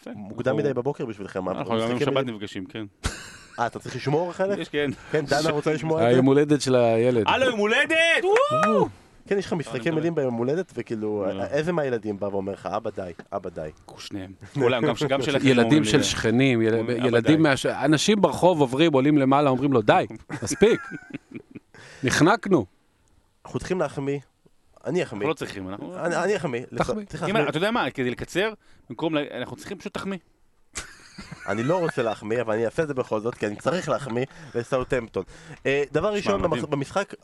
מוקדם מדי בבוקר בשבילכם. מה, אנחנו גם עם שבת נפגשים, כן. אה, אתה צריך לשמור חלק? יש, כן. כן, דנה רוצה לשמוע את זה? היום הולדת של הילד. הלו, יום הולדת! וואו! כן, יש לך משחקי. מילים ביום הולדת, וכאילו, לא. איזה מהילדים בא ואומר לך, אבא די, אבא די. שניהם. כולם, גם ש- גם של אחרים אומרים ילדים של. שכנים, יל- אומרים, "אבא, ילדים, די." מהש- אנשים ברחוב עוברים, עולים למעלה, אומרים לו, די, מספיק. נחנקנו. אנחנו צריכים להחמיא, אני אחמיא. אנחנו לא צריכים, אנחנו... אני אחמיא. תחמיא. אתה יודע מה, כדי לקצר, במקום, אנחנו צריכים פשוט תחמיא. אני לא רוצה להחמיא, אבל אני אעשה את זה בכל זאת, כי אני צריך להחמיא לסאוטהמפטון. אה, דבר ראשון, במשחק,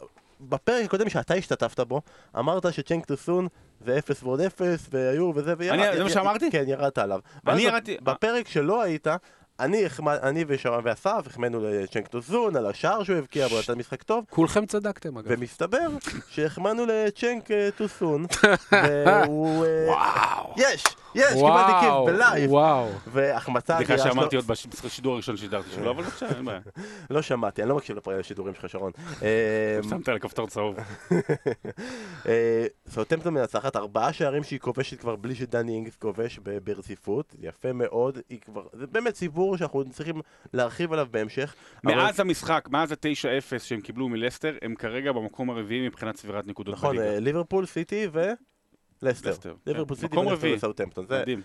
בפרק הקודם שאתה השתתפת בו, אמרת שג'נק טוסון זה אפס ועוד אפס, והיו וזה, וירד. אני- זה מה שאמרתי? כן, ירדת עליו. אני ירדתי- בפרק שלא היית, אני אני ואסף החמאנו לג'נק טוסון, על השער שהוא הבקיע, והוא נתן משחק טוב. כולכם צדקתם, אגב. ומסתבר שהחמאנו לג'נק אה, טוסון, והוא... אה, וואו. יש! יש! קיבלתי כיף בלייב! וואו. והחמצה סליחה שאמרתי עוד בשידור הראשון ששידרתי שלו, אבל בבקשה, אין בעיה. לא שמעתי, אני לא מקשיב לשידורים שלך, שרון. אה, שמת על הכפתור צהוב. אה, סאוטהמפטון מנצחת ארבעה שערים שהיא כובשת כבר בלי שדני אינגס כובש ברציפות, יפה מאוד, היא כבר, זה באמת סיפור שאנחנו צריכים להרחיב עליו בהמשך. אבל- מאז המשחק, מאז ה-9-0 שהם קיבלו מלסטר, הם כרגע במקום הרביעי מבחינת צבירת נקודות נכון, בליגה. אה, ליברפול, סיטי ולסטר. לסטר, ליברפול, כן. סיטי ולסטר. וסאוטהמפטון. זה מדהים.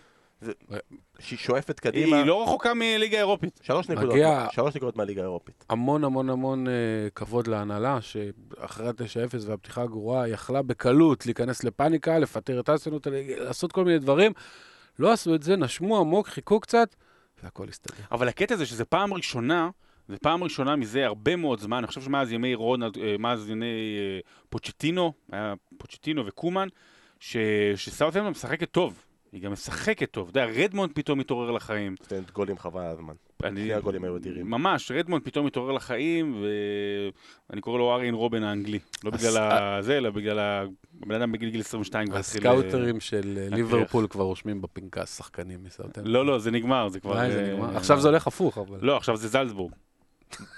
שהיא שואפת קדימה. היא לא רחוקה מליגה אירופית. שלוש נקודות, מגיע- שלוש נקודות מהליגה האירופית. המון המון המון אה, כבוד להנהלה, שאחרי ה-9-0 והפתיחה הגרועה, יכלה בקלות להיכנס לפאניקה, לפטר את אסנות, לעשות כל מיני דברים. לא עשו את זה, נשמו עמוק, חיכו קצת, והכל הסתדר. אבל הקטע זה שזה פעם ראשונה, זה פעם ראשונה מזה הרבה מאוד זמן, אני חושב שמאז ימי רונלד, אה, מאז ימי אה, פוצ'טינו, היה פוצ'טינו וקומן, ש- שסאוטהמפטון משחקת טוב. היא גם משחקת טוב. אתה יודע, רדמונד פתאום מתעורר לחיים. נותנת גולים חבל על הזמן. אני- שני הגולים היו אדירים. ממש, רדמונד פתאום מתעורר לחיים, ואני קורא לו אריאן רובן האנגלי. לא הס- בגלל זה, אלא בגלל הבן אדם בגיל גיל 22 כבר התחיל... הסקאוטרים של אה, להקריח. ליברפול כבר רושמים בפנקס שחקנים מסרטן. לא, לא, זה נגמר, זה כבר... אולי זה אה, נגמר. עכשיו זה הולך הפוך, אבל... לא, עכשיו זה זלצבורג.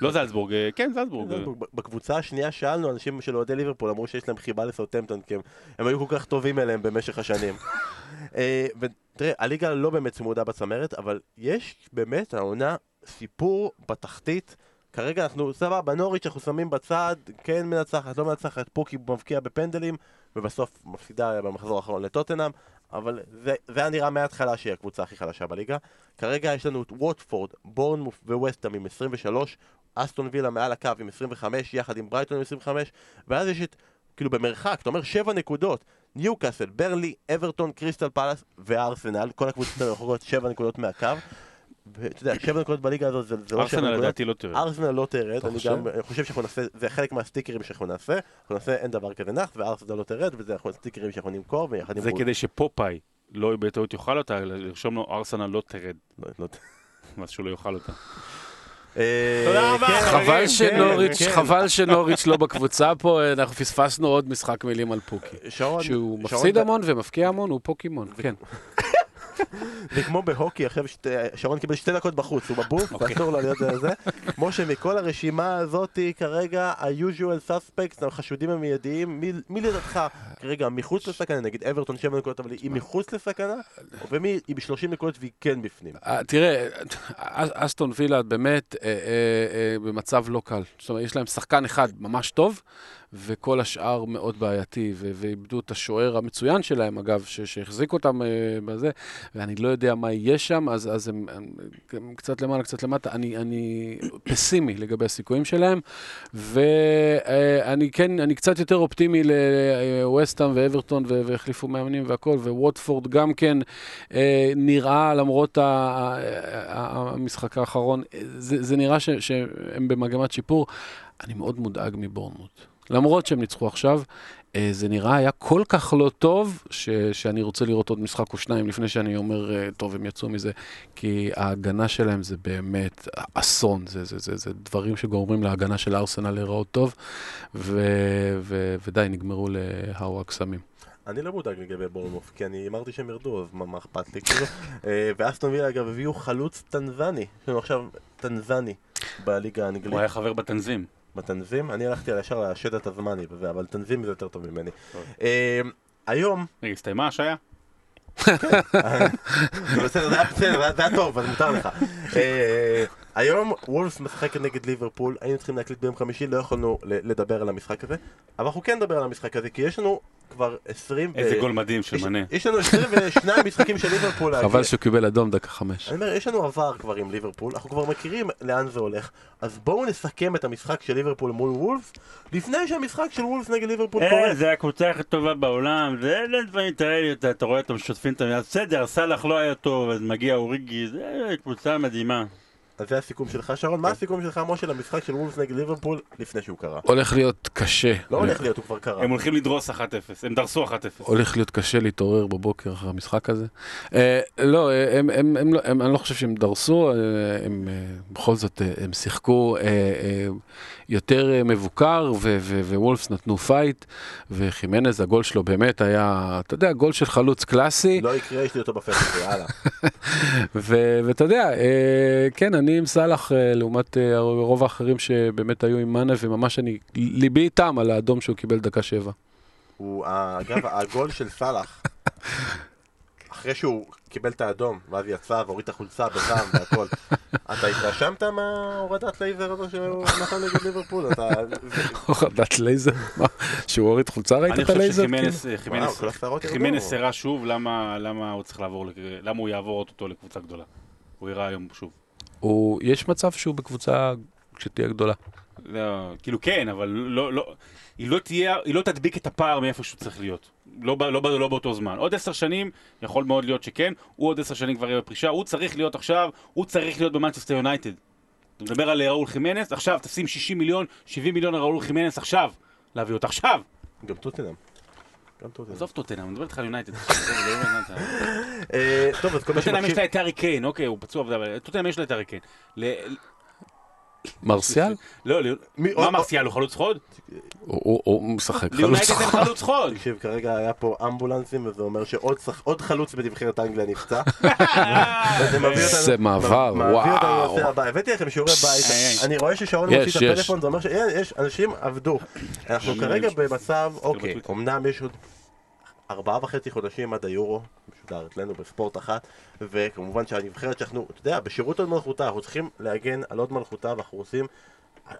לא זלצבורג, אה, כן, זלצבורג. בקבוצה השנייה שאלנו אנשים של אוהדי ליברפול, אמרו שיש להם חיבה לסאוטהמפטון, כי הם היו כל כך טובים אליהם במשך השנים. אה, ותראה, הליגה לא באמת צמודה בצמרת, אבל יש באמת העונה סיפור בתחתית. כרגע אנחנו, סבבה, נוריץ' אנחנו שמים בצד, כן מנצחת, לא מנצחת, פוקי מבקיע בפנדלים, ובסוף מפסידה במחזור האחרון לטוטנאם, אבל זה, זה היה נראה מההתחלה שהיא הקבוצה הכי חלשה בליגה. כרגע יש לנו את ווטפורד, בורנמוף וווסטהאם עם 23, אסטון וילה מעל הקו עם 25, יחד עם ברייטון עם 25, ואז יש את, כאילו במרחק, אתה אומר 7 נקודות, ניוקאסל, ברלי, אברטון, קריסטל פלאס וארסנל, כל הקבוצות האלה רחוקות 7 נקודות מהקו. ואתה יודע, 7 נקודות בליגה הזאת זה, זה לא 7 ארסנל נקודות. לדעתי לא תראה. ארסנל לא תרד, אתה אני? גם אני חושב שאנחנו נעשה, זה חלק מהסטיקרים שאנחנו נעשה, אנחנו נעשה אין דבר כזה נח, וארסנל לא תרד, וזה אנחנו סטיקרים שאנחנו נמכור, ויחד עם... זה כדי שפופאי לא בטעות יאכל אותה, לרשום לו ארסנל לא תרד, לא- לא- אז שהוא לא יאכל אותה. אה, תודה רבה, כן, חברים. חבל כן, שנוריץ', כן. חבל שנוריץ' לא בקבוצה פה, אנחנו פספסנו עוד משחק מילים על פוקי. שהוא מפסיד המון ומפקיע המון, הוא פוקימון, כן. זה כמו בהוקי, שתי- שרון קיבל שתי דקות בחוץ, הוא בבוף, אוקיי. ואסור לו להיות זה. כמו שמכל הרשימה הזאת, כרגע ה-usual suspects, החשודים המיידיים, מי- לדעתך כרגע מחוץ לסכנה, נגיד אברטון 7 נקודות, אבל היא מחוץ לסכנה, ומי היא ב-30 נקודות והיא כן בפנים. אה, תראה, אס- אסטון וילה באמת אה, אה, במצב לא קל. זאת אומרת, יש להם שחקן אחד ממש טוב, וכל השאר מאוד בעייתי, ואיבדו את השוער המצוין שלהם, אגב, שהחזיק אותם אה, בזה, ואני לא יודע מה יהיה שם, אז, אז הם, הם, הם קצת למעלה, קצת למטה. אני, אני פסימי לגבי הסיכויים שלהם, ואני כן, אני קצת יותר אופטימי לווסטהאם ואברטון, והחליפו מאמנים והכל, וווטפורד גם כן אה, נראה, למרות ה- המשחק האחרון, זה, זה נראה ש, שהם במגמת שיפור. אני מאוד מודאג מבורנמוט. למרות שהם ניצחו עכשיו, אה, זה נראה היה כל כך לא טוב, ש, שאני רוצה לראות עוד משחק או שניים לפני שאני אומר, אה, טוב, הם יצאו מזה, כי ההגנה שלהם זה באמת אסון, זה, זה, זה, זה דברים שגורמים להגנה של ארסנל להיראות טוב, ו, ו, ודי, נגמרו להאו הקסמים. אני לא מודאג לגבי בורנמוף, כי אני אמרתי שהם ירדו, אז מה מה אכפת לי כאילו. אה, ואסטון וילה אגב הביאו חלוץ טנזני, יש לנו עכשיו טנזני בליגה הוא האנגלית. היה חבר בתנזים. בתנזים, אני הלכתי על ישר לשד התזמני אבל תנזים זה יותר טוב ממני. אה, היום, רגע, הסתיימה השעיה? זה בסדר, זה היה זה טוב, אז מותר לך. אה, היום וולפס משחקת נגד ליברפול, היינו צריכים להקליט ביום חמישי, לא יכולנו לדבר על המשחק הזה, אבל אנחנו כן נדבר על המשחק הזה, כי יש לנו כבר 20... ו- איזה גול מדהים של יש- מנה. יש לנו 22 משחקים של ליברפול. חבל שהוא קיבל אדום דקה חמש. אני אומר, יש לנו עבר כבר עם ליברפול, אנחנו כבר מכירים לאן זה הולך, אז בואו נסכם את המשחק של ליברפול מול וולפס, לפני שהמשחק של וולפס נגד ליברפול קורה. אה, זה הקבוצה הכי טובה בעולם, זה אלה דברים, תראה לי, אתה רואה אותם שוטפים את המילה, בסדר, סאלח לא היה טוב, אז מגיע אוריגי, זה קבוצה מדהימה. אז זה הסיכום שלך, שרון. מה הסיכום שלך, משה, למשחק של וולפס נגד ליברפול לפני שהוא קרה? הולך להיות קשה. לא הולך להיות, הוא כבר קרה. הם הולכים לדרוס 1-0, הם דרסו 1-0. הולך להיות קשה להתעורר בבוקר אחרי המשחק הזה. אה, לא, אה, הם, הם, הם, לא- הם, אני לא חושב שהם דרסו, אה, הם בכל זאת, הם שיחקו יותר מבוקר, ווולפס נתנו פייט, וחימנז, הגול שלו באמת היה, אתה יודע, גול של חלוץ קלאסי, לא יקרה, יש לי אותו בפייסבוק, יאללה. ואתה יודע, כן, אני עם סאלח, אה, לעומת אה, רוב האחרים שבאמת היו עם מאנה, וממש אני, ליבי איתם על האדום שהוא קיבל דקה שבע. הוא, אגב, הגול של סאלח, אחרי שהוא קיבל את האדום, ואז יצא והוריד את החולצה בזעם והכל, אתה התרשמת מההורדת לייזר הזו שהוא נתן נגד ליברפול? אתה... הורדת לייזר? מה? שהוא הוריד חולצה ראית אני את חושב הלייזר? שחימנס, וואו, חימנס, כל השערות ירדו. חימנס הראה שוב למה למה הוא צריך לעבור, למה הוא יעבור אותו לקבוצה גדולה. הוא הראה היום שוב. הוא, יש מצב שהוא בקבוצה שתהיה גדולה. לא, כאילו כן, אבל לא, לא, היא לא תהיה, היא לא תדביק את הפער מאיפה שהוא צריך להיות. לא, לא, ב- לא באותו זמן. עוד עשר שנים, יכול מאוד להיות שכן, הוא עוד עשר שנים כבר יהיה בפרישה, הוא צריך להיות עכשיו, הוא צריך להיות במנצ'סטר יונייטד. אתה מדבר על ראול חימנס, עכשיו תשים 60 מיליון, 70 מיליון על ראול חימנס עכשיו, להביא אותה עכשיו. גם טוטנאם. גם טוטנאם. עזוב טוטנאם, אני מדבר איתך על יונייטד. לא אה, טוב, אז כל מי טוטנאם יש שמקשיב... לה את הארי קיין, אוקיי, הוא פצוע, אבל טוטנאם יש לה את הארי קיין. מרסיאל? לא, לא, מה מרסיאל, הוא חלוץ חוד? הוא- משחק חלוץ ליונייטד אין חוד. חלוץ חוד. תקשיב, כרגע היה פה אמבולנסים, וזה אומר שעוד חלוץ בנבחרת אנגליה נפצע. זה מעבר, וואו. לנושא הבא. הבאתי לכם שיעורי בית. אני רואה ששרון יש, מוציא את. הפלאפון, זה אומר שיש, אנשים עבדו. אנחנו כרגע מבין. במצב, אוקיי. אמנם יש עוד ארבעה וחצי חודשים עד היורו, משודר אצלנו בספורט אחת, וכמובן שהנבחרת שאנחנו, אתה יודע, בשירות עוד מלכותה, אנחנו צריכים להגן על עוד מלכותה, ואנחנו רוצים,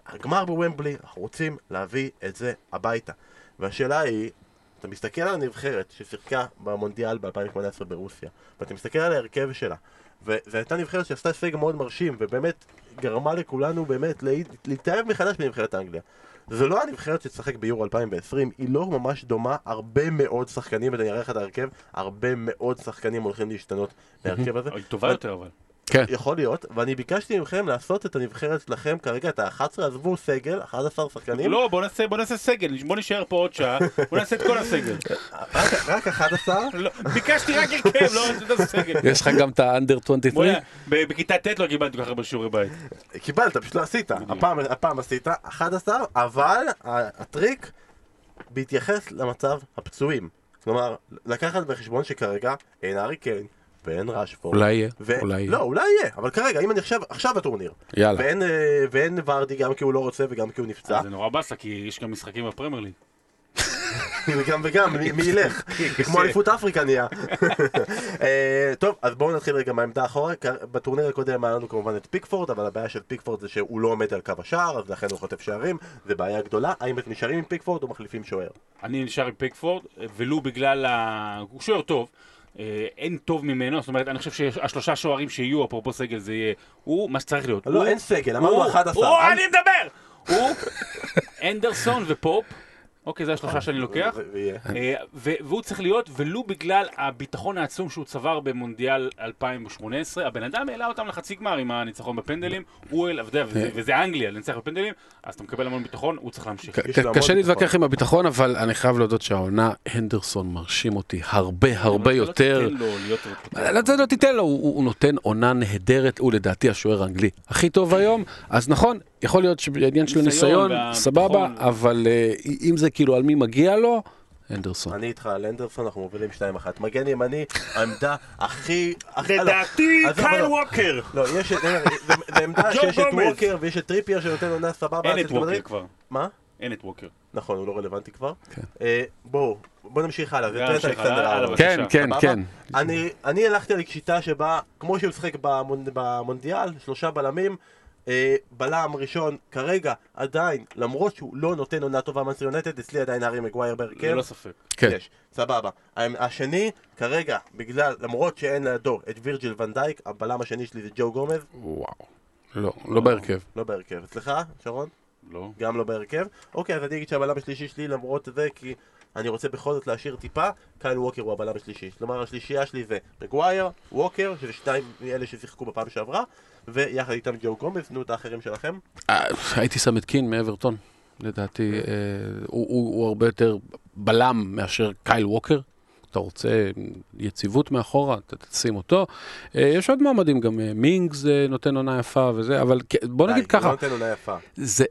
הגמר בוומבלי, אנחנו רוצים להביא את זה הביתה. והשאלה היא, אתה מסתכל על הנבחרת ששיחקה במונדיאל ב-2018 ברוסיה, ואתה מסתכל על ההרכב שלה, וזו הייתה נבחרת שעשתה הישג מאוד מרשים, ובאמת גרמה לכולנו באמת להת- להתאהב מחדש בנבחרת אנגליה. זו לא הנבחרת שתשחק ביורו 2020, היא לא ממש דומה, הרבה מאוד שחקנים, ואני אראה לך את ההרכב, הרבה מאוד שחקנים הולכים להשתנות מההרכב הזה. היא טובה יותר, אבל. כן. יכול להיות, ואני ביקשתי מכם לעשות את הנבחרת שלכם כרגע, את ה-11, עזבו סגל, 11 שחקנים, לא, בוא נעשה, בוא נעשה סגל, בוא נשאר פה עוד שעה, בוא נעשה את כל הסגל. רק- רק 11, לא, ביקשתי רק הרכב, לא רציתי לעשות סגל. יש לך גם את האנדר 23? בוא'נה, ב- בכיתה ט' לא קיבלתי כל כך הרבה שיעורי בית. קיבלת, פשוט לא עשית. הפעם, הפעם עשית 11, אבל הטריק בהתייחס למצב הפצועים. כלומר, לקחת בחשבון שכרגע אין ארי קיין ואין ראשפורד. אולי יהיה, ו- אולי יהיה. לא, אולי יהיה, אבל כרגע, אם אני עכשיו, עכשיו בטורניר. יאללה. ואין, אה, ואין ורדי גם כי הוא לא רוצה וגם כי הוא נפצע. זה נורא באסה, כי יש גם משחקים בפרמייר ליג. וגם וגם, מי מי ילך? כמו אליפות אפריקה נהיה. אה, טוב, אז בואו נתחיל רגע מהעמדה אחורה. כ- בטורניר הקודם היה לנו כמובן את פיקפורד, אבל הבעיה של פיקפורד זה שהוא לא עומד על קו השער, אז לכן הוא חוטף שערים, זה בעיה גדולה. האם אתם נשארים עם פיקפורד או מחליפים שוער? אני נשאר עם פיקפורד, ולו בגלל ה... הוא שוער טוב. אה, אין טוב ממנו, זאת אומרת, אני חושב שהשלושה שוערים שיהיו, אפרופו סגל, זה יהיה הוא מה שצריך להיות. לא, אין סגל, אמרנו 11. הוא, אני מדבר! הוא, אנדרסון ופופ, אוקיי, זה השלושה שאני לוקח. אה, והוא צריך להיות, ולו בגלל הביטחון העצום שהוא צבר במונדיאל 2018, הבן אדם העלה אותם לחצי גמר עם הניצחון בפנדלים, הוא העלה, ואתה יודע, וזה- אנגליה, לנצח בפנדלים, אז אתה מקבל המון ביטחון, הוא צריך להמשיך. קשה. להתווכח עם הביטחון, אבל אני חייב להודות שהעונה, הנדרסון מרשים אותי הרבה הרבה לא יותר. תיתן לו להיות רפוטר. לא, זה לא תיתן לו, הוא, הוא נותן עונה נהדרת, הוא לדעתי השוער האנגלי הכי טוב היום, אז נכון, יכול להיות שבעניין של ניסיון. סבבה, אבל אה, אם זה כאילו על מי מגיע לו, הנדרסון. אני איתך על אנדרסון, אנחנו מובילים 2-1. מגן ימני, העמדה הכי... הכי- לדעתי, לא, קייל לא. ווקר. לא, יש את... זה- זה עמדה שיש את. ווקר ויש את טריפייר שנותן עונה סבבה. אין את ווקר. כבר. מה? אין את ווקר. נכון, הוא לא רלוונטי כבר. כן. אה, בואו, בואו נמשיך הלאה. זה טרנט אלכסנדר. בבקשה. כן, כן? כן. אני, אני הלכתי על שיטה שבה, כמו שהוא משחק במונ, במונדיאל, שלושה בלמים, אה, בלם ראשון, כרגע, עדיין, למרות שהוא לא נותן עונה טובה מנצ'סטר יונייטד, אצלי עדיין הארי מגווייר בהרכב. ללא ספק. כן. יש, סבבה. השני, כרגע, בגלל, למרות שאין לידו את וירג'יל ונדייק, הבלם השני שלי זה ג'ו גומז, וואו. לא, לא בהרכב. לא בהרכב. אצלך, שרון? לא. גם לא בהרכב. אוקיי, אז אני אגיד שהבלם השלישי שלי, למרות זה, כי אני רוצה בכל זאת להשאיר טיפה, קייל ווקר הוא הבלם השלישי. כלומר, השלישייה שלי זה מגווייר, ווקר, שזה שניים מאלה ששיחקו בפעם שעברה, ויחד איתם ג'ו גומז, נו את האחרים שלכם. אה, הייתי שם את קין מאברטון, לדעתי. אה, הוא- הרבה יותר בלם מאשר קייל ווקר. אתה רוצה יציבות מאחורה, אתה תשים אותו. אה, יש עוד מועמדים, גם מינגס נותן עונה יפה וזה, אבל בוא נגיד ככה, לא נותן עונה יפה. זה,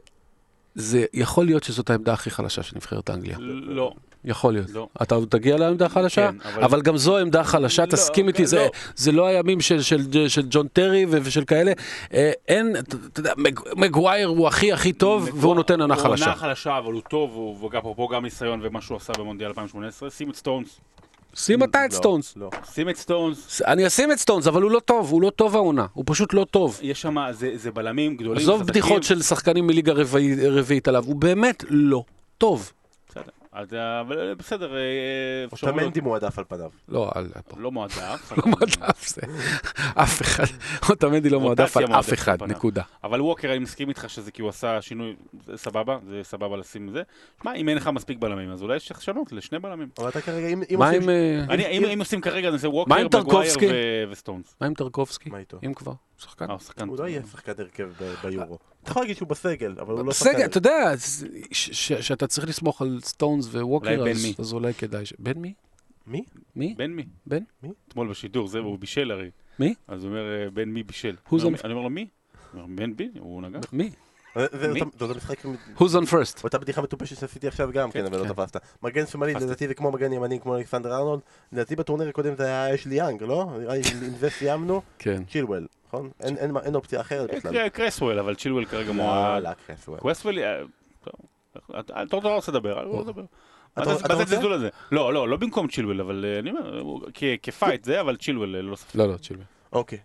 זה יכול להיות שזאת העמדה הכי חלשה של נבחרת אנגליה. לא. יכול להיות. לא. אתה עוד תגיע לעמדה החלשה? כן, אבל- אבל גם זו עמדה חלשה, לא, תסכים איתי, לא. זה- זה לא הימים של- של של ג'ון טרי ושל כאלה. אה, אין, אתה יודע, מג- מגווייר הוא הכי הכי טוב, והוא נותן עונה הוא חלשה. עונה חלשה, אבל הוא טוב, הוא אפרופו גם ניסיון ומה שהוא עשה במונדיאל 2018. שים את סטונס. שים אתה את לא, סטונס. לא. שים את סטונס. אני אשים את סטונס, אבל הוא לא טוב, הוא לא טוב העונה, הוא פשוט לא טוב. יש שם, זה זה בלמים גדולים, עזוב. בדיחות של שחקנים מליגה רביעי- רביעית עליו, הוא באמת לא טוב. בסדר. אז, אה, אבל בסדר. אה, אפשר לראות. אוטמנדי מועדף על פניו. לא, על... לא מועדף. לא מועדף זה. אף אחד, אוטמנדי לא מועדף על אף אחד. נקודה. אבל ווקר, אני מסכים איתך שזה כי הוא עשה שינוי, זה סבבה, זה סבבה לשים את זה. שמע, אם אין לך מספיק בלמים, אז אולי יש לשנות לשני בלמים. אבל אתה כרגע, אם מה עושים... אה, אם עושים כרגע, אני מה ווקר, מגווייר וסטונס. מה עם טרקובסקי? מה איתו? אם כבר. שחקן. אה, הוא שחקן. הוא לא יהיה שחקן הרכב ביורו. אתה יכול להגיד שהוא בסגל, אבל הוא לא בסגל, שחקן. אתה יודע, שאתה צריך לסמוך על סטונס וווקר, אז- מי? אז אולי כדאי ש... בן מי? מי? מי? בן מי? בן? אתמול בשידור, זה, הוא בישל הרי. מי? אז הוא אומר, אה, בן מי בישל. Who's אני אומר, on- אני אומר לו, מי? הוא אומר, בן בי, הוא נגע. מי? זה-? אותו- משחק, עם- Who's on first? אותה בדיחה מטופשת שעשיתי עכשיו גם כן, אבל כן. לא תפסת. מגן שמאלי. לדעתי זה כמו מגן ימני, כמו אלכסנדר ארנולד. לדעתי בטורניר הקודם זה היה אשלי יאנג, לא? נראה לי עם זה סיימנו. כן. צ'ילואל, נכון? אין- אופציה אחרת אה, בכלל. קר- קרסוול, אבל צ'ילואל כרגע לא, מועד. לא, קרסוול. קרסוול, אה, טוב, אתה לא רוצה לדבר, אני לא רוצה לדבר. מה זה-? הזלזול הזה? לא, לא, לא במקום צ'ילואל, אבל אה, אני אומר, כ fight זה, אבל צ'ילואל, אה, ללא ספק. לא, לא, צ'ילבי. אוקיי.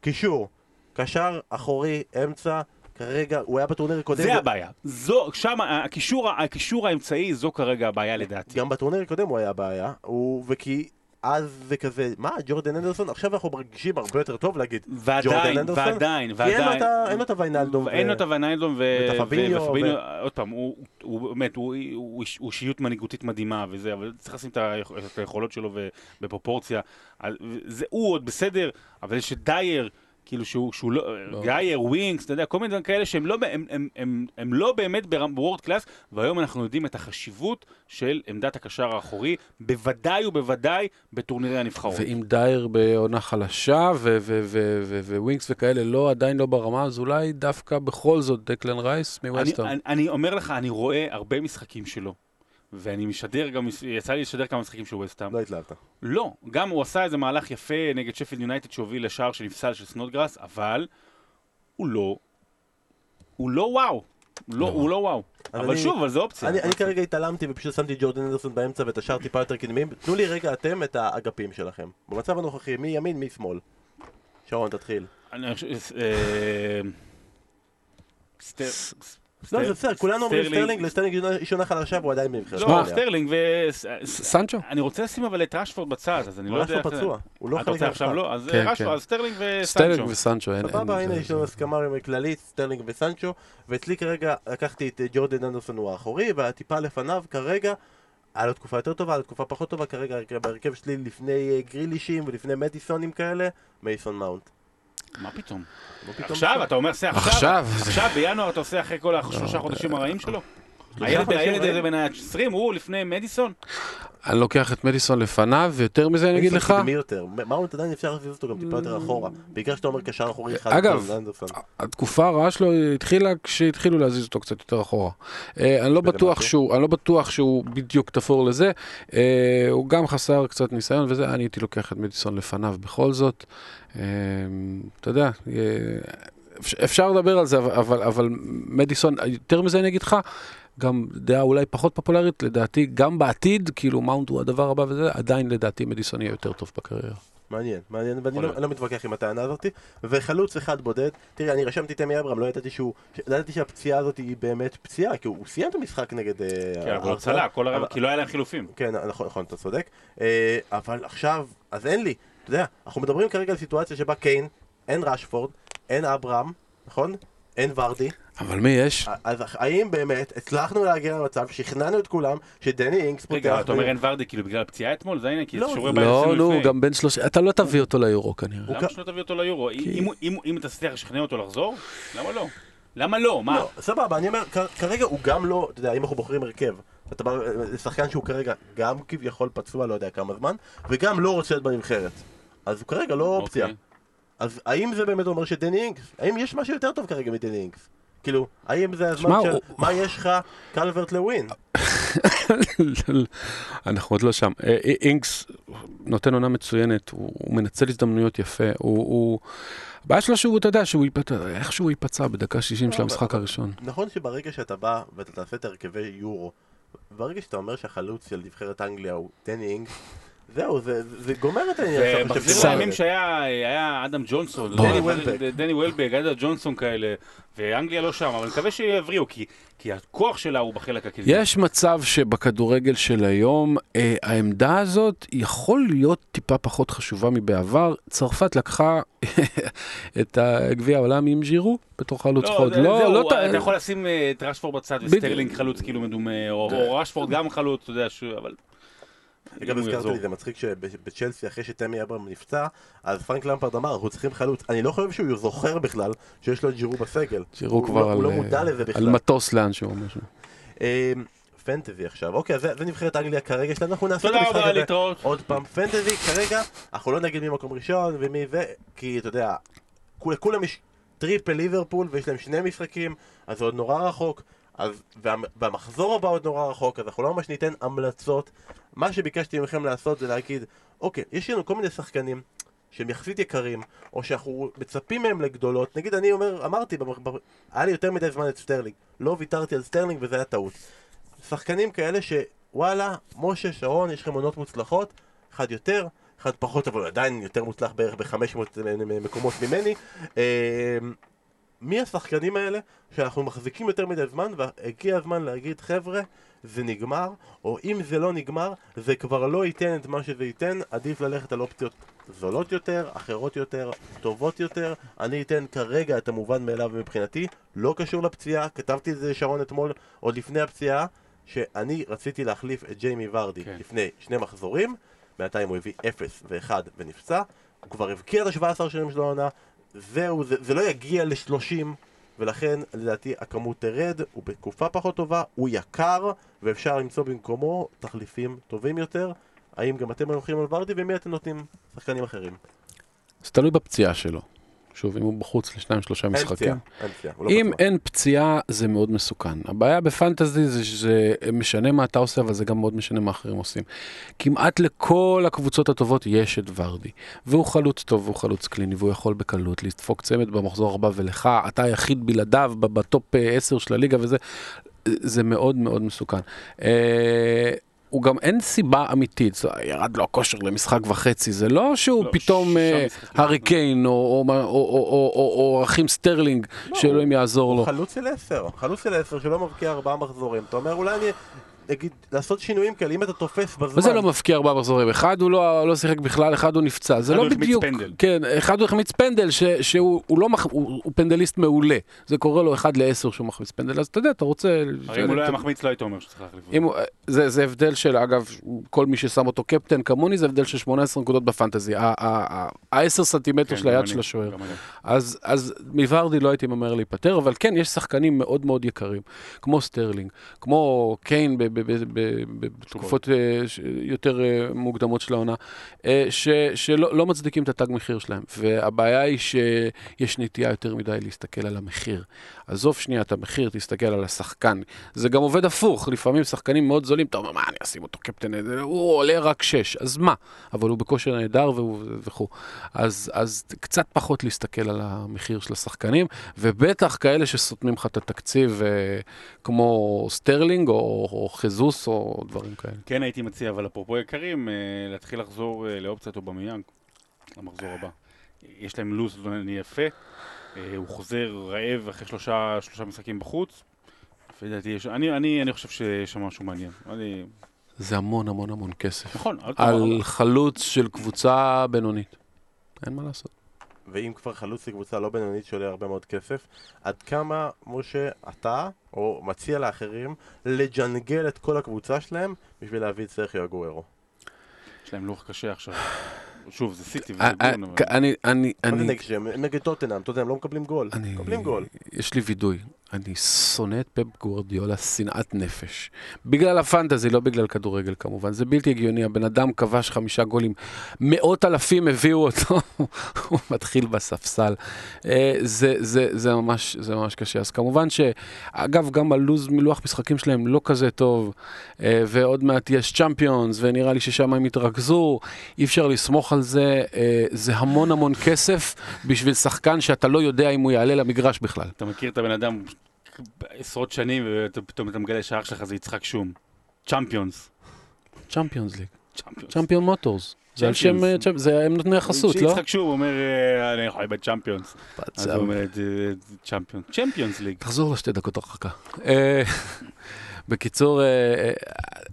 קישור, קשר, אחורי, אמצע, כרגע, הוא היה בטורניר הקודם. זה הבעיה. זו, שם, הקישור, הקישור האמצעי, זו כרגע הבעיה לדעתי. גם בטורניר הקודם הוא היה בעיה, הוא, וכי אז זה כזה, מה, ג'ורדן אנדרסון? עכשיו אנחנו מרגישים הרבה יותר טוב להגיד, ג'ורדן ועדיין, אנדרסון? ועדיין, כי ועדיין. את ה- אין לו את הוויינלדום. אין לו את הוויינלדום ו... ואת הפביניו, ו- ופביניו, ו- עוד פעם, הוא באמת, הוא- הוא איש- הוא אישיות מנהיגותית מדהימה וזה, אבל צריך לשים את היכ- את היכולות שלו ו- בפרופורציה. זה- הוא עוד בסדר, אבל יש את דייר. כאילו שהוא, שהוא לא, לא. דייר, ווינקס, אתה יודע, כל מיני דברים כאלה שהם לא, הם, הם, הם, הם לא באמת ב world class, והיום אנחנו יודעים את החשיבות של עמדת הקשר האחורי, בוודאי ובוודאי בטורנירי הנבחרות. ואם דייר בעונה חלשה, ו- ו- ו- ו- ווינקס וכאלה לא, עדיין לא ברמה, אז אולי דווקא בכל זאת דקלן רייס אני, מווסטהאם. אני, אני אומר לך, אני רואה הרבה משחקים שלו, ואני משדר גם, יצא לי לשדר כמה משחקים של ווסטהאם. לא התלהבת. לא, גם הוא עשה איזה מהלך יפה נגד שפילד יונייטד שהוביל לשער שנפסל של סנודגרס, אבל הוא לא, הוא לא וואו. לא, לא. הוא לא וואו. אבל אני- שוב, אבל זה אופציה. אני, אני כרגע התעלמתי ופשוט שמתי ג'ורדן הנדרסון באמצע ואת השאר טיפה יותר קדמיים. תנו לי רגע אתם את האגפים שלכם. במצב הנוכחי, מי ימין, מי שמאל. שרון, תתחיל. אני חושב... לא, זה בסדר, כולנו אומרים סטרלינג- סטרלינג, לסטרלינג יש עונה חלשה והוא עדיין בנבחרת. לא. סטרלינג ו... סנצ'ו? אני רוצה לשים אבל את רשפורד בצד, אז אני לא יודע... רשפורד פצוע, הוא לא אתה חלק רוצה עכשיו. לא? אז כן, רשפורד, כן. אז סטרלינג סטרלינג וסנצ'ו. וסנצ'ו, אין... סבבה, הנה יש לנו הסכמה כללית, סטרלינג וסנצ'ו, ואצלי כרגע לקחתי את אה, ג'ורדן הנדרסון הוא האחורי, והטיפה לפניו כרגע, היה לו תקופה יותר טובה, היה לו תקופה פחות טובה, כרגע הרכב- בהרכב שלי לפני אה, גרילישים ולפני מדיסונים כאלה, מייסון מאונט. מה פתאום? לא עכשיו. אתה אומר עושה עכשיו? עכשיו. עכשיו, בינואר אתה עושה אחרי כל השלושה חודשים הרעים שלו? הילד חודשים הילד? הזה בן ה-20, הוא לפני מדיסון? אני לוקח את מדיסון לפניו, ויותר מזה אני אגיד לך, מייסון קדמי יותר, מאונט עדיין אפשר להזיז אותו גם טיפה יותר אחורה, בעיקר שאתה אומר קשר אחורי אחד, אגב. התקופה הרעה שלו התחילה כשהתחילו להזיז אותו קצת יותר אחורה. אה, אני לא בטוח. שהוא, אני לא בטוח שהוא בדיוק תפור לזה. אה, הוא גם חסר קצת ניסיון וזה, אני הייתי לוקח את מדיסון לפניו בכל זאת. אה, אתה יודע, אה, אפ- אפשר לדבר על זה, אבל- אבל, מדיסון, יותר מזה אני אגיד לך, גם דעה אולי פחות פופולרית, לדעתי, גם בעתיד, כאילו מאונט הוא הדבר הבא וזה, עדיין לדעתי מדיסון יהיה יותר טוב בקריירה. מעניין, מעניין, ואני לא, לא מתווכח עם הטענה הזאת. וחלוץ אחד בודד, תראה, אני רשמתי את אמי אברהם, לא ידעתי שהוא, לא ידעתי שהפציעה הזאת היא באמת פציעה, כי הוא, הוא סיים את המשחק נגד... אה, כן, אבל הוא. צלע, כי לא היה להם חילופים. כן, נכון, נכון, אתה צודק. אה, אבל עכשיו, אז אין לי, אתה יודע, אנחנו מדברים כרגע על סיטואציה שבה קיין, אין רשפורד, אין אברהם, נכון? אין ורדי. אבל מי יש? אז האם באמת הצלחנו להגיע למצב, שכנענו את כולם, שדני אינקס פותח... רגע, אתה אומר אין ורדי כאילו בגלל הפציעה אתמול? זה העניין, כי לא, שיעורי בית לא, עשינו נו, לפני. גם בן שלושים, אתה לא תביא אותו ליורו כנראה. למה שלא תביא אותו ליורו? אם הוא- אם- אם אתה תצליח לשכנע אותו לחזור? למה לא? למה לא? מה? לא, סבבה, אני אומר, כרגע הוא גם לא, אתה יודע, אם אנחנו בוחרים הרכב, אתה בא לשחקן שהוא כרגע גם כביכול פצוע, לא יודע כמה זמן, וגם לא רוצה להיות בנבחרת. אז הוא כרגע לא אופציה. אוקיי. אז האם זה באמת אומר שדני אינקס, האם יש משהו יותר טוב כרגע מדני אינקס? כאילו, האם זה הזמן של מה יש לך קלברט לווין? אנחנו עוד לא שם. אה, אה, אינקס נותן עונה מצוינת, הוא מנצל הזדמנויות יפה, הוא... הבעיה שלו שהוא, אתה יודע, שהוא ייפצע, איכשהו הוא ייפצע בדקה 60 של המשחק הראשון. נכון שברגע שאתה בא ואתה תעשה את הרכבי יורו, ברגע שאתה אומר שהחלוץ של נבחרת אנגליה הוא דני אינקס, זהו, זה, זה, גומר את העניין. ומחזיר לימים שהיה היה אדם ג'ונסון, דני וולבק. וולבק, אדם ג'ונסון כאלה, ואנגליה לא שם, אבל אני מקווה שיבריאו, כי- כי הכוח שלה הוא בחלק הקדמי. יש מצב שבכדורגל של היום, אה, העמדה הזאת יכול להיות טיפה פחות חשובה מבעבר. צרפת לקחה את הגביע העולם עם ז'ירו בתור חלוץ לא, חוד. זה- לא, זהו, לא, ת- אתה יכול לשים אה, את רשפורד בצד. וסטרלינג חלוץ כאילו מדומה, או או רשפורד גם חלוץ, אתה יודע, אבל... אגב, הזכרת. לי, זה מצחיק שבצ'לסי, אחרי שתמי אברהם נפצע, אז פרנק למפרד אמר, אנחנו צריכים חלוץ. אני לא חושב שהוא זוכר בכלל שיש לו את ג'ירו בסגל. הוא כבר לא- על, הוא לא אה, מודע לזה על בכלל. מטוס לאנשהו או משהו. Fantasy עכשיו, אוקיי, אז זה זה נבחרת אנגליה כרגע שלנו, אנחנו נעשה את המשחק הזה להתראות. עוד פעם. Fantasy כרגע, אנחנו לא נגיד מי מקום ראשון ומי זה, כי אתה יודע, כול- לכולם יש triple ליברפול ויש להם שני משחקים, אז זה עוד נורא רחוק. אז, וה, והמחזור הבא עוד נורא רחוק, אז אנחנו לא ממש ניתן המלצות. מה שביקשתי מכם לעשות זה להגיד, אוקיי, יש לנו כל מיני שחקנים שהם יחסית יקרים, או שאנחנו מצפים מהם לגדולות. נגיד, אני אומר, אמרתי, היה לי יותר מדי זמן את סטרלינג. לא ויתרתי על סטרלינג וזה היה טעות. שחקנים כאלה שוואלה, משה, שרון, יש לכם עונות מוצלחות, אחד יותר, אחד פחות, אבל עדיין יותר מוצלח בערך ב-500 מקומות ממני. מי השחקנים האלה שאנחנו מחזיקים יותר מדי זמן והגיע הזמן להגיד חבר'ה זה נגמר או אם זה לא נגמר זה כבר לא ייתן את מה שזה ייתן עדיף ללכת על אופציות זולות יותר, אחרות יותר, טובות יותר. אני אתן כרגע את המובן מאליו מבחינתי לא קשור לפציעה, כתבתי את זה לשרון אתמול עוד לפני הפציעה שאני רציתי להחליף את ג'יימי ורדי כן. לפני שני מחזורים. בינתיים הוא הביא 0 ו-1 ונפצע. הוא כבר הבקיע את ה-17 שירים שלו העונה זהו, זה, זה לא יגיע ל-30 ולכן לדעתי הכמות תרד, הוא בתקופה פחות טובה, הוא יקר ואפשר למצוא במקומו תחליפים טובים יותר האם גם אתם הולכים על ורדי ומי אתם נותנים שחקנים אחרים? זה תלוי בפציעה שלו. שוב, אם הוא בחוץ לשניים שלושה אין משחקים. פציעה, אין פציעה, לא אם. אין פציעה זה מאוד מסוכן. הבעיה בפנטזי זה שזה משנה מה אתה עושה, אבל זה גם מאוד משנה מה אחרים עושים. כמעט לכל הקבוצות הטובות יש את ורדי. והוא חלוץ טוב, והוא חלוץ קליני, והוא יכול בקלות לדפוק צמד במחזור הבא, ולך, אתה היחיד בלעדיו ב top אה, 10 של הליגה, וזה זה מאוד מאוד מסוכן. הוא גם אין סיבה אמיתית, זה- ירד לו הכושר למשחק וחצי, זה לא שהוא לא, פתאום שישה אה. הארי קיין או- או- או- או- או- או או אחים סטרלינג, שאלוהים יעזור לו. הוא חלוץ של 10, חלוץ של 10 שלא מבקיע ארבעה מחזורים אתה אומר אולי אני אגיד לעשות שינויים כאלה אם אתה תופס בזמן מה זה לא מפקיע ארבעה מחזורים? אחד הוא לא, לא שיחק בכלל, אחד הוא נפצע. זה אחד לא הוא החמיץ בדיוק... פנדל. כן, אחד הוא החמיץ פנדל, ש, שהוא הוא לא מח... הוא, הוא פנדליסט מעולה. זה קורה לו אחד לעשר שהוא מחמיץ פנדל, אז אתה יודע, אתה רוצה... הרי אם הוא לא היה מחמיץ, לא היית אומר שצריך להחליף אותו. זה, זה הבדל של, אגב, כל מי ששם אותו קפטן כמוני, זה הבדל של 18 נקודות בפנטזי. ה-10 סנטימטר כן, של היד של השוער. אז, אז מוורדי לא הייתי ממהר להיפטר, אבל כן, יש שחקנים מאוד מאוד יקרים, כמו סטרלינג, כמו קיין בתקופות אה, יותר אה, מוקדמות של העונה, אה, ש- שלא לא מצדיקים את התג מחיר שלהם. והבעיה היא שיש נטייה יותר מדי להסתכל על המחיר. עזוב שנייה את המחיר, תסתכל על השחקן. זה גם עובד הפוך, לפעמים שחקנים מאוד זולים, אתה אומר, מה, אני אשים אותו קפטן, הוא עולה רק 6, אז מה? אבל הוא בכושר נהדר וכו'. אז, אז קצת פחות להסתכל על המחיר של השחקנים, ובטח כאלה שסותמים לך את התקציב, אה, כמו סטרלינג או, או ז'סוס או דברים כאלה. כן הייתי מציע, אבל אפרופו יקרים, אה, להתחיל לחזור אה, לאופציית אובמיאנג למחזור הבא. יש להם לו"ז יפה, הוא חוזר רעב אחרי שלושה, שלושה משחקים בחוץ. לפי דעתי, יש- אני, אני, אני חושב שיש שם משהו מעניין. אני... זה המון המון המון כסף. נכון, על חלוץ של קבוצה בינונית. אין מה לעשות. ואם כבר חלוץ לקבוצה לא בינונית שעולה הרבה מאוד כסף, עד כמה, משה, אתה, או מציע לאחרים, לג'נגל את כל הקבוצה שלהם בשביל להביא את סרחיו אגוארו? יש להם לוח קשה עכשיו. שוב, זה סיטי אה, אבל... אני, אני, אני, נגד טוטנאם, אתה יודע, הם לא מקבלים גול. מקבלים גול. יש לי וידוי. אני שונא את פפ גוורדיולה שנאת נפש. בגלל הפנטזי, לא בגלל כדורגל כמובן. זה בלתי הגיוני, הבן אדם כבש חמישה גולים. מאות אלפים הביאו אותו, הוא מתחיל בספסל. אה, זה, זה, זה, ממש, זה ממש קשה. אז כמובן ש... אגב, גם הלו"ז מלוח משחקים שלהם לא כזה טוב, אה, ועוד מעט יש צ'מפיונס, ונראה לי ששם הם יתרכזו. אי אפשר לסמוך על זה. אה, זה המון המון כסף בשביל שחקן שאתה לא יודע אם הוא יעלה למגרש בכלל. אתה מכיר את הבן אדם עשרות שנים, ופתאום אתה מגלה שהאח שלך זה יצחק שום. צ'מפיונס. צ'מפיונס ליג. צ'מפיון מוטורס. זה על שם, זה הם נותני חסות, לא? כשיצחק שוב אומר, אה, אני יכול להיות צ'מפיונס. אז. הוא אומר, "אה, צ'מפיונס. צ'מפיונס ליג. תחזור לשתי דקות הרחקה. אה, בקיצור,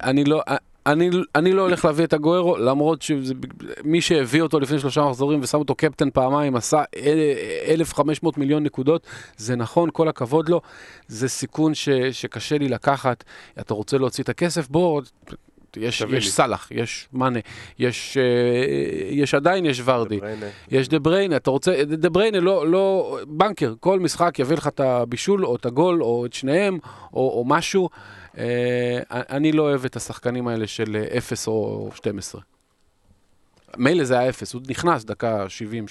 אני לא... אני, אני לא הולך להביא את הגוארו, למרות שמי שהביא אותו לפני שלושה מחזורים ושם אותו קפטן פעמיים, עשה אל- 1,500 מיליון נקודות, זה נכון, כל הכבוד לו, זה סיכון ש, שקשה לי לקחת, אתה רוצה להוציא את הכסף, בוא, יש, יש. סאלח, יש מאנה, יש, אה, יש עדיין, יש ורדי. בריינה. יש דה בריינה, אתה רוצה, דה בריינה לא, לא, בנקר, כל משחק יביא לך את הבישול או את הגול או את שניהם או, או משהו. אה, אני לא אוהב את השחקנים האלה של אה, 0 או 12. מילא זה היה 0, הוא נכנס דקה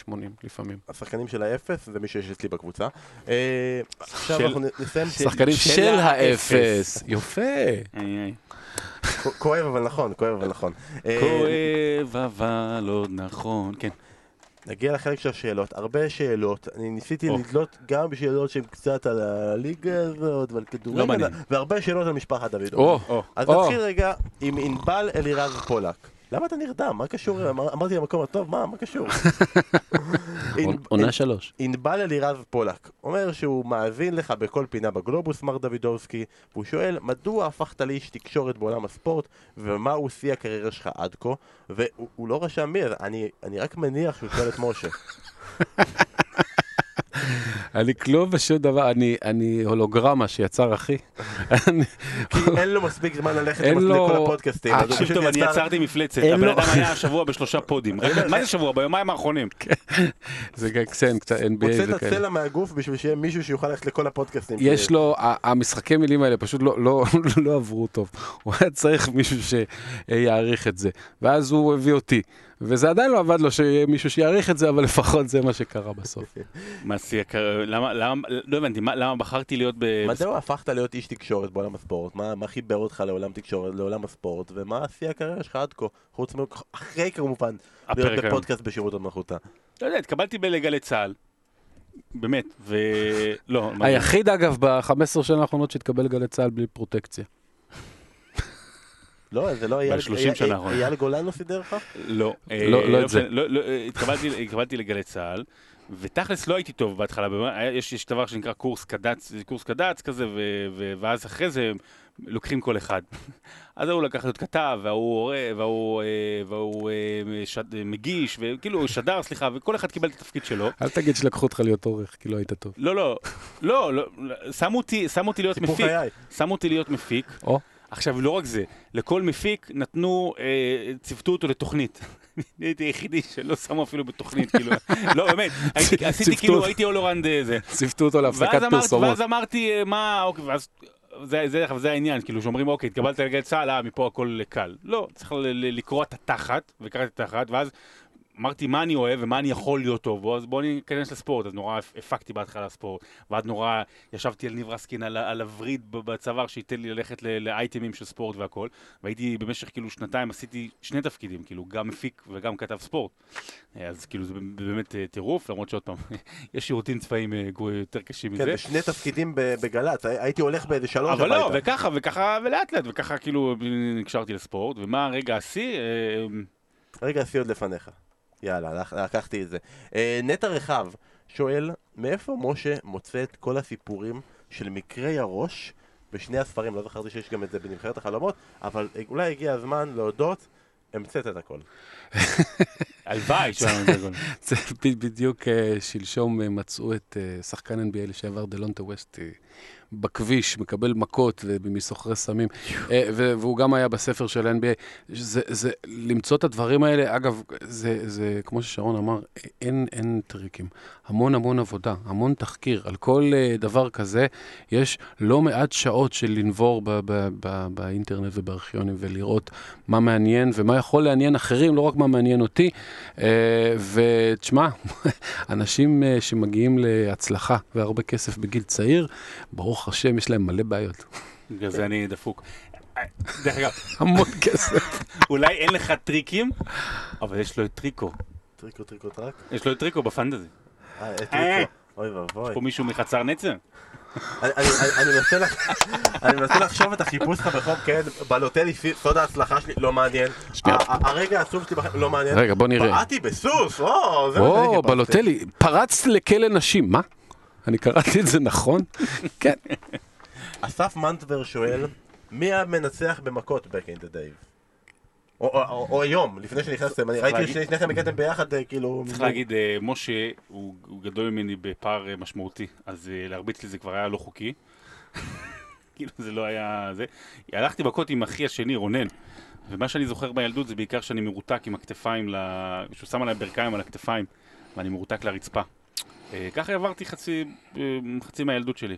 70-80 לפעמים. השחקנים של האפס זה מי שיש אצלי בקבוצה. אה, עכשיו של- אנחנו נסיים. שחקנים של האפס. יפה. כ- כואב אבל נכון, כואב אבל נכון. אה, כואב אבל עוד נכון, כן. נגיע לחלק של השאלות, הרבה שאלות, אני ניסיתי או. לדלות גם בשאלות שהן קצת על הליגה הזאת ועל לא כדורגל, מעניין. והרבה שאלות על משפחת דוד. או, או, אז או. נתחיל רגע עם ענבל אלירז פולק. למה אתה נרדם? מה קשור? אמר- אמרתי למקום הטוב, מה? מה קשור? עונה שלוש. ענבל אלירז פולק אומר שהוא מאזין לך בכל פינה בגלובוס, מר דוידובסקי, והוא שואל, מדוע הפכת לאיש תקשורת בעולם הספורט, ומהו שיא הקריירה שלך עד כה? והוא הוא לא רשם מי, אני רק מניח שהוא שואל את משה. אני כלום ושום דבר, אני, אני הולוגרמה שיצר אחי. כי אין לו מספיק זמן ללכת אין למס- לו- לכל הפודקאסטים. אה, הוא תקשיב טוב, אני יצר- עצרתי מפלצת, הבן לו- אדם היה השבוע בשלושה פודים. מה זה שבוע? ביומיים האחרונים. זה גם כן, קצת NBA מוצא את וכאלה. הצלע מהגוף בשביל שיהיה מישהו שיוכל ללכת לכל הפודקאסטים. יש לו, המשחקי מילים האלה פשוט לא, לא, לא עברו טוב. הוא היה צריך מישהו שיעריך את זה. ואז הוא הביא אותי. וזה עדיין לא עבד לו שיהיה מישהו שיעריך את זה, אבל לפחות זה מה שקרה בסוף. מה שיא הקריירה? למה, למה, לא הבנתי, מה- למה בחרתי להיות ב... מדוע הפכת להיות איש תקשורת בעולם הספורט? מה, מה חיבר אותך לעולם תקשורת, לעולם הספורט? ומה שיא הקריירה שלך עד כה? חוץ מ... אחרי כמובן, להיות. בפודקאסט בשירות המלכותה. לא יודע, התקבלתי בגלי צה"ל. באמת, ו... לא, מה זה? היחיד, אגב, ב-15 שנה האחרונות שהתקבל גלי צה"ל בלי פרוטקציה. לא, זה לא אייל... ב-30 אייל- שנה האחרונות. אייל גולן לא סידר לך? לא, אה, לא- לא את זה. לא, לא, אה, התקבלתי לגלי צה"ל, ותכלס לא הייתי טוב בהתחלה, היה- יש יש דבר שנקרא קורס קד"צ, קורס קד"צ כזה, ו- ו- ואז אחרי זה לוקחים כל אחד. אז ההוא לקח להיות כתב, וההוא עורך, וההוא, אה, וההוא אה, שד- מגיש, וכאילו שדר, סליחה, וכל אחד קיבל את התפקיד שלו. אל תגיד שלקחו אותך להיות עורך, כי לא היית טוב. לא, לא, לא, לא, לא, שמו אותי, שמו אותי להיות סיפור מפיק, חיי. שמו אותי להיות מפיק. או, עכשיו, לא רק זה, לכל מפיק נתנו, אה, ציוותו אותו לתוכנית. אני הייתי היחידי שלא שמו אפילו בתוכנית, כאילו, לא, באמת, הייתי, עשיתי כאילו. הייתי הולורנד אה, זה. ציוותו אותו להפסקת פרסומות. ואז אמרתי, אה, מה, אוקיי, ואז, זה, זה, זה העניין, כאילו, שאומרים, אוקיי, התקבלת לגל צה"ל, אה, מפה הכל קל. לא, צריך לקרוע את התחת, וקראתי את התחת, ואז אמרתי מה אני אוהב ומה אני יכול להיות טוב בו, אז בואו ניכנס לספורט, אז נורא הפקתי בהתחלה לספורט, ואז נורא ישבתי על ניב רסקין על, על הווריד בצוואר שייתן לי ללכת לאייטמים של ספורט והכל, והייתי במשך כאילו שנתיים עשיתי שני תפקידים, כאילו גם מפיק וגם כתב ספורט, אז כאילו זה באמת אה, טירוף, למרות שעוד פעם, יש שירותים צבאיים אה, יותר קשים מזה. כן, ושני תפקידים בגל"צ, הי- הייתי הולך באיזה שלוש אבל לא, הביתה. וככה, וככה, ולאט לאט, וככה כאילו נקשרתי לספורט, ומה הרגע השיא? אה, רגע, עשי עוד לפניך. יאללה, לק- לקחתי את זה. אה, נטע רחב שואל, מאיפה משה מוצא את כל הסיפורים של מקרי הראש בשני הספרים? לא זכרתי שיש גם את זה בנבחרת החלומות, אבל אולי הגיע הזמן להודות, המצאת את הכל. הלוואי שהיה לנו את זה. זה ב- בדיוק אה, שלשום אה, מצאו את שחקן NBA לשעבר דלונטה ווסט בכביש, מקבל מכות ומסוחרי סמים, אה, והוא גם היה בספר של NBA. זה, זה, למצוא את הדברים האלה, אגב, זה, זה כמו ששרון אמר, אין, אין טריקים. המון המון עבודה, המון תחקיר. על כל אה, דבר כזה יש לא מעט שעות של לנבור ב- ב- ב- באינטרנט ובארכיונים ולראות מה מעניין ומה יכול לעניין אחרים, לא רק מה מעניין אותי. אה, ותשמע, אנשים שמגיעים להצלחה והרבה כסף בגיל צעיר, ברוך השם, יש להם מלא בעיות. בגלל זה אני דפוק. דרך אגב, המון כסף. אולי אין לך טריקים, אבל יש לו את טריקו. טריקו טריקו טרק? יש לו את טריקו ב Fantasy. אה, אה, אה. טריקו. אוי ואבוי. פה מישהו מחצר נצר? אני- אני אני- אני מנסה לחשוב את החיפוש שלך בחום, כן, בלוטלי, סוד ההצלחה שלי, לא מעניין. הרגע העצוב שלי בחיים, לא מעניין. רגע, בוא נראה. בעטתי בסוס, או, זה מה שאני או, חיפשתי. בלוטלי, פרצת לכלא נשים, מה? אני קראתי את זה נכון? כן. אסף מנטבר שואל, מי המנצח במכות back in the day? או- או או- או היום, לפני שנכנסתם, אני ראיתי ששניכם הגעתם ביחד, אה, כאילו... צריך להגיד, אה, משה הוא גדול ממני בפער אה, משמעותי, אז להרביץ לי זה כבר היה לא חוקי. כאילו זה לא היה זה. הלכתי מכות עם אחי השני, רונן, ומה שאני זוכר בילדות זה בעיקר שאני מרותק עם הכתפיים, ל... שהוא שם עליי ברכיים על הכתפיים, ואני מרותק לרצפה. אה, ככה העברתי חצי, אה, חצי מהילדות שלי.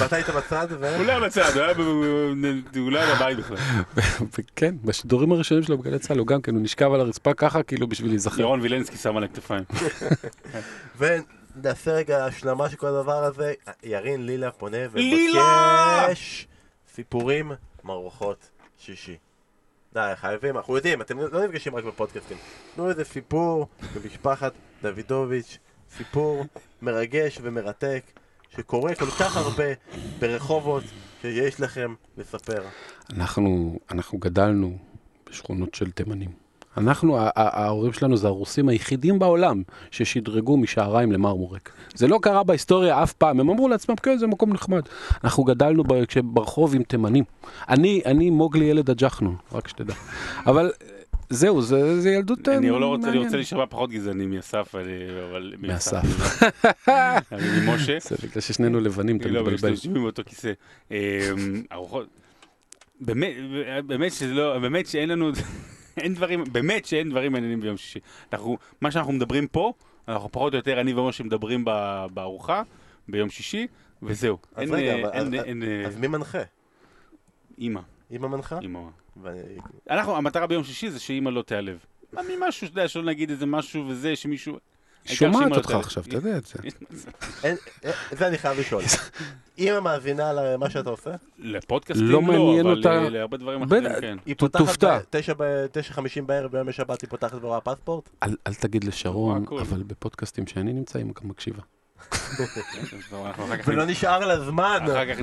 ואתה היית בצד, ו... היה בצד, לא היה בבית בכלל. וכן, בשידורים הראשונים שלו בגלי צה"ל הוא גם כן, הוא נשכב על הרצפה ככה, כאילו בשביל להיזכר. ירון וילנסקי שם על הכתפיים. ונעשה רגע השלמה של כל הדבר הזה. ירין לילה פונה לילה! ומבקש סיפורים מרוחות שישי. די, חייבים, אנחנו יודעים, אתם לא נפגשים רק בפודקאסטים. תנו איזה סיפור במשפחת דוידוביץ', סיפור מרגש ומרתק, שקורה כל כך הרבה ברחובות שיש לכם לספר. אנחנו, אנחנו גדלנו בשכונות של תימנים. אנחנו, ההורים שלנו זה הרוסים היחידים בעולם ששדרגו משעריים למרמורק. זה לא קרה בהיסטוריה אף פעם, הם אמרו לעצמם, כן, זה מקום נחמד. אנחנו גדלנו ברחוב עם תימנים. אני, אני מוגלי ילד הג'חנון, רק שתדע. אבל אה, זהו, זה, זה ילדות אה, אני לא רוצה, אני. רוצה להישמע פחות גזעני מאסף, אבל... מאסף. אני ממשה. זה בגלל ששנינו לבנים, אתה לא, מתבלבל. יושבים באותו כיסא. אמ, ארוחות... באמת, באמת שזה לא, באמת שאין לנו, אין דברים, באמת שאין דברים מעניינים ביום שישי. אנחנו, מה שאנחנו מדברים פה, אנחנו פחות או יותר, אני ומשה מדברים בארוחה, ביום שישי, וזהו. אז אין, רגע, אה, אבל- אין, אז- אין, אה, אז מי מנחה? אימא, אמא מנחה? אימא. ואני- אנחנו, המטרה ביום שישי זה שאימא לא תיעלב. ממשהו, אתה יודע, שלא נגיד איזה משהו וזה, שמישהו... שומעת אותך. עכשיו, אתה יודע את זה. אה, זה אני חייב לשאול. אמא מאזינה למה שאתה עושה? לפודקאסטים לא לא, אבל להרבה דברים אחרים. כן. היא ת- פותחת תופתע. ב-9.50 בערב ביום שבת, היא פותחת ורואה פספורט? אל אל תגיד לשרון. אבל בפודקאסטים שאני נמצא, היא מקשיבה. ולא נשאר לה זמן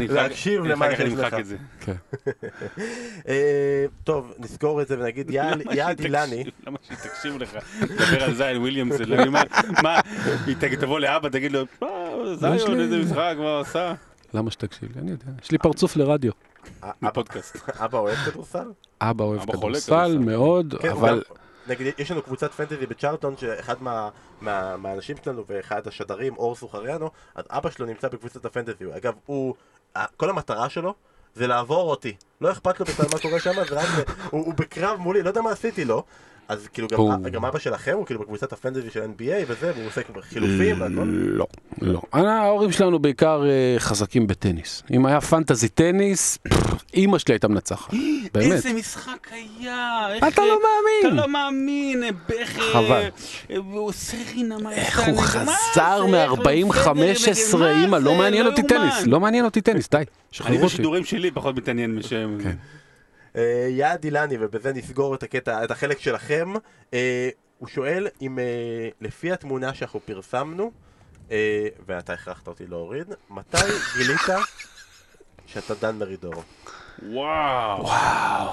להקשיב למה שיש לך. את זה. אה, טוב, נסגור את זה ונגיד יעד אילני. למה שהיא תקשיב לך? לדבר על זיין וויליאמס, מה, היא תבוא לאבא, תגיד לו, "מה, זיון, איזה משחק, מה הוא עשה? למה שתקשיב לי? אני יודע. יש לי פרצוף לרדיו. אבא- בפודקאסט. אבא אוהב כדורסל? אבא אוהב כדורסל. מאוד, כן, אבל נגיד, יש לנו קבוצת פנטזי בצ'ארטון, שאחד מה- מה- מהאנשים שלנו ואחד השדרים, אור סוחריאנו, אז אבא שלו נמצא בקבוצת הפנטזי. אגב, הוא, כל המטרה שלו זה לעבור אותי. לא אכפת לו בכלל מה קורה שם, זה רק, הוא הוא בקרב מולי, לא יודע מה עשיתי לו. אז כאילו גם, הוא- גם אבא שלכם הוא כאילו בקבוצת הפנטזי של NBA וזה, והוא עושה כבר חילופים והכל. לא, לא. ההורים שלנו בעיקר אה, חזקים בטניס. אם היה פנטזי טניס, אימא שלי הייתה מנצחת. באמת. איזה משחק היה, איך... אתה לא אתה מאמין. לא מאמין, איך... אה, חבל. אה, הוא איך הוא חזר זה? איך הוא מ-40-15, בסדר, מה אימא, לא? מעניין אותי. טניס. לא מעניין אותי טניס, די. אני. בשידורים שלי פחות מתעניין משם. אה, יעד אילני, ובזה נסגור את הקטע, את החלק שלכם. אה, הוא שואל אם אה, לפי התמונה שאנחנו פרסמנו, אה, ואתה הכרחת אותי להוריד, מתי גילית שאתה דן מרידור? וואו. וואו.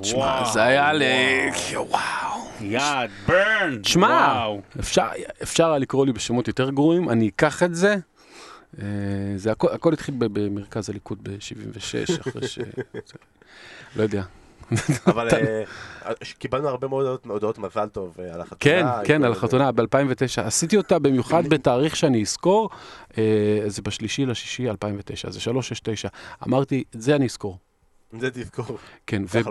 תשמע, זה היה ל... וואו. יד, ברן. תשמע. אפשר, אפשר היה לקרוא לי בשמות יותר גרועים, אני אקח את זה. זה הכל, הכל התחיל ב- במרכז הליכוד ב-76, אחרי ש... לא יודע. אבל אה, קיבלנו הרבה מאוד הודעות- מזל טוב אה, על החתונה. כן, כן, כל על. החתונה ב-2009. עשיתי אותה במיוחד בתאריך שאני אזכור, אה, זה בשלישי לשישי 2009, זה 369. אמרתי, את זה אני אזכור. זה תזכור. כן, לא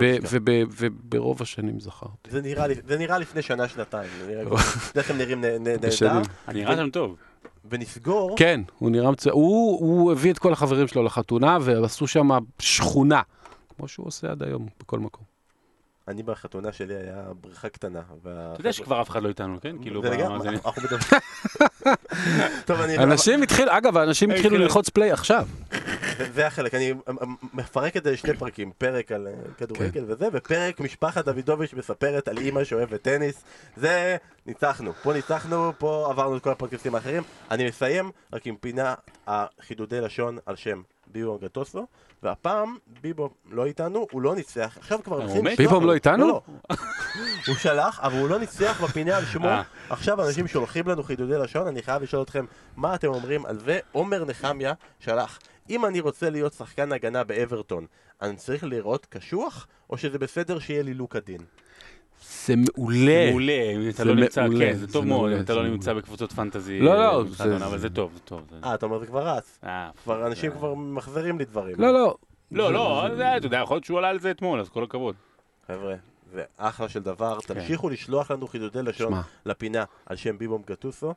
וברוב השנים זכרתי. זה נראה לפני שנה, שנתיים. זה נראה- זה איך הם נראים. נהדר. אני נראה שם טוב. ונסגור, כן, הוא נראה מצוין. הוא הוא הביא את כל החברים שלו לחתונה, ועשו שם שכונה, כמו שהוא עושה עד היום, בכל מקום. אני בחתונה שלי היה בריכה קטנה. אתה יודע שכבר אף אחד לא איתנו, כן? כאילו, במאזינים. אנחנו מדברים. אנשים התחילו, אגב, האנשים היי, התחילו כן. ללחוץ פליי עכשיו. זה- החלק, אני מפרק את זה לשני פרקים, פרק על אה, כדורגל וזה, ופרק משפחת דוידוביץ' מספרת על אימא שאוהבת טניס, זה ניצחנו, פה ניצחנו, פה עברנו את כל הפודקאסטים האחרים, אני מסיים רק עם פינה החידודי לשון על שם ביבו גטוסו, והפעם ביבו לא איתנו, הוא לא ניצח, עכשיו כבר מת? לשלוח ביבו. לא איתנו? לא, לא. הוא שלח, אבל הוא לא ניצח בפינה על שמו, אה. עכשיו אנשים שולחים לנו חידודי לשון, אני חייב לשאול אתכם מה אתם אומרים על זה, עומר נחמיה שלח אם אני רוצה להיות שחקן הגנה באברטון, אני צריך לראות קשוח, או שזה בסדר שיהיה לי לוק הדין? זה מעולה. מעולה, אם אתה זה לא נמצא, כן, זה זה טוב מאוד, אם אתה זה לא. נמצא בקבוצות פנטזי. לא, לא, זה- אבל זה טוב, זה טוב. זה- אה, אתה אומר זה כבר רץ. אה, כבר אנשים זה- כבר מחזירים לי דברים. לא, לא, לא, לא, זה, אתה יודע, יכול להיות שהוא עלה על זה אתמול, אז כל הכבוד. חבר'ה, זה אחלה של דבר. תמשיכו לשלוח לנו חידודי לשון. לפינה על שם ביבום גטוסו.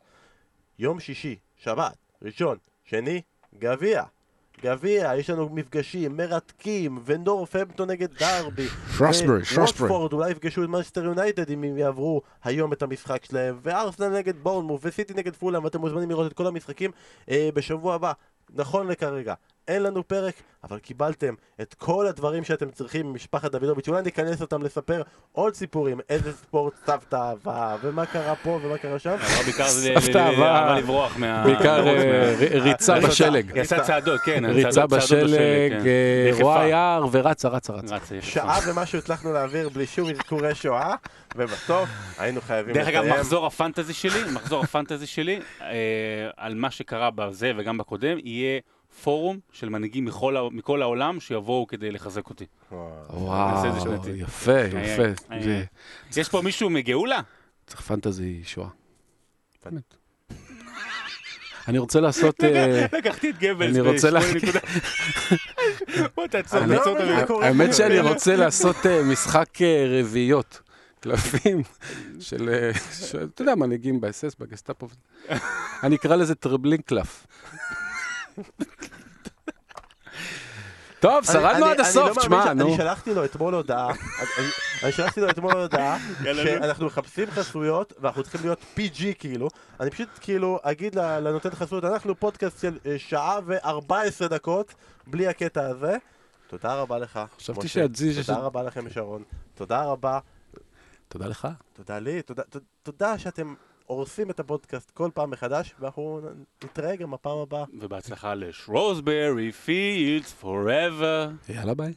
יום שישי, שבת, ראשון, שני, גביע. גביע, יש לנו מפגשים מרתקים, ונורפמפטון נגד דרבי. שרוסברי, שרוסברי. ווטפורד אולי יפגשו את מנצ'סטר יונייטד אם הם יעברו היום את המשחק שלהם, וארסנל נגד בורנמוף, וסיטי נגד פולאם, ואתם מוזמנים לראות את כל המשחקים אה, בשבוע הבא. נכון לכרגע, אין לנו פרק, אבל קיבלתם את כל הדברים שאתם צריכים ממשפחת דוידוביץ'. אולי ניכנס אותם לספר עוד סיפורים, איזה ספורט סבתא אהבה, ומה קרה פה ומה קרה שם. בעיקר סבתא אהבה. לברוח מה... בעיקר אה, ריצה ריצה. בשלג. היא עשה צעדות, כן. ריצה בשלג, כן. אה. רואה יער ורצה, רצה, רצה. שעה ומשהו הצלחנו להעביר בלי שום אזכורי שואה, ובסוף היינו חייבים דרך אגב, לסיים. מחזור הפנטזי שלי, מחזור הפנטזי שלי, אה, על מה שקרה בזה וגם בקודם, יהיה פורום של מנהיגים מכל מכל העולם שיבואו כדי לחזק אותי. וואו, שנתי. יפה, איי, יפה. זה- איי. יש פה מישהו מגאולה? צריך פנטזי שואה. באמת. אני רוצה לעשות... אה, לקחתי את גבלס אני רוצה לה-. בוא תעצור, לא תעצור את האמת. שאני רוצה לעשות אה, משחק אה, רביעיות. קלפים של, אה, אתה יודע, מנהיגים באס.אס, בגסטאפו. אני אקרא לזה טרבלינקלף. טוב, שרדנו עד הסוף, לא תשמע, ש- נו. אני שלחתי לו אתמול הודעה, אני- שלחתי לו אתמול הודעה. שאנחנו מחפשים חסויות, ואנחנו צריכים להיות PG כאילו, אני פשוט כאילו אגיד לנותן חסות, אנחנו פודקאסט של אה, שעה ו-14 דקות, בלי הקטע הזה. תודה רבה לך, חשבתי של- תודה רבה לכם, שרון. תודה רבה, תודה לך. תודה לי, תודה שאתם הורסים את הפודקאסט כל פעם מחדש, ואנחנו נתראה גם בפעם הבאה. ובהצלחה לשרוסברי פילדס פוראבר. יאללה ביי.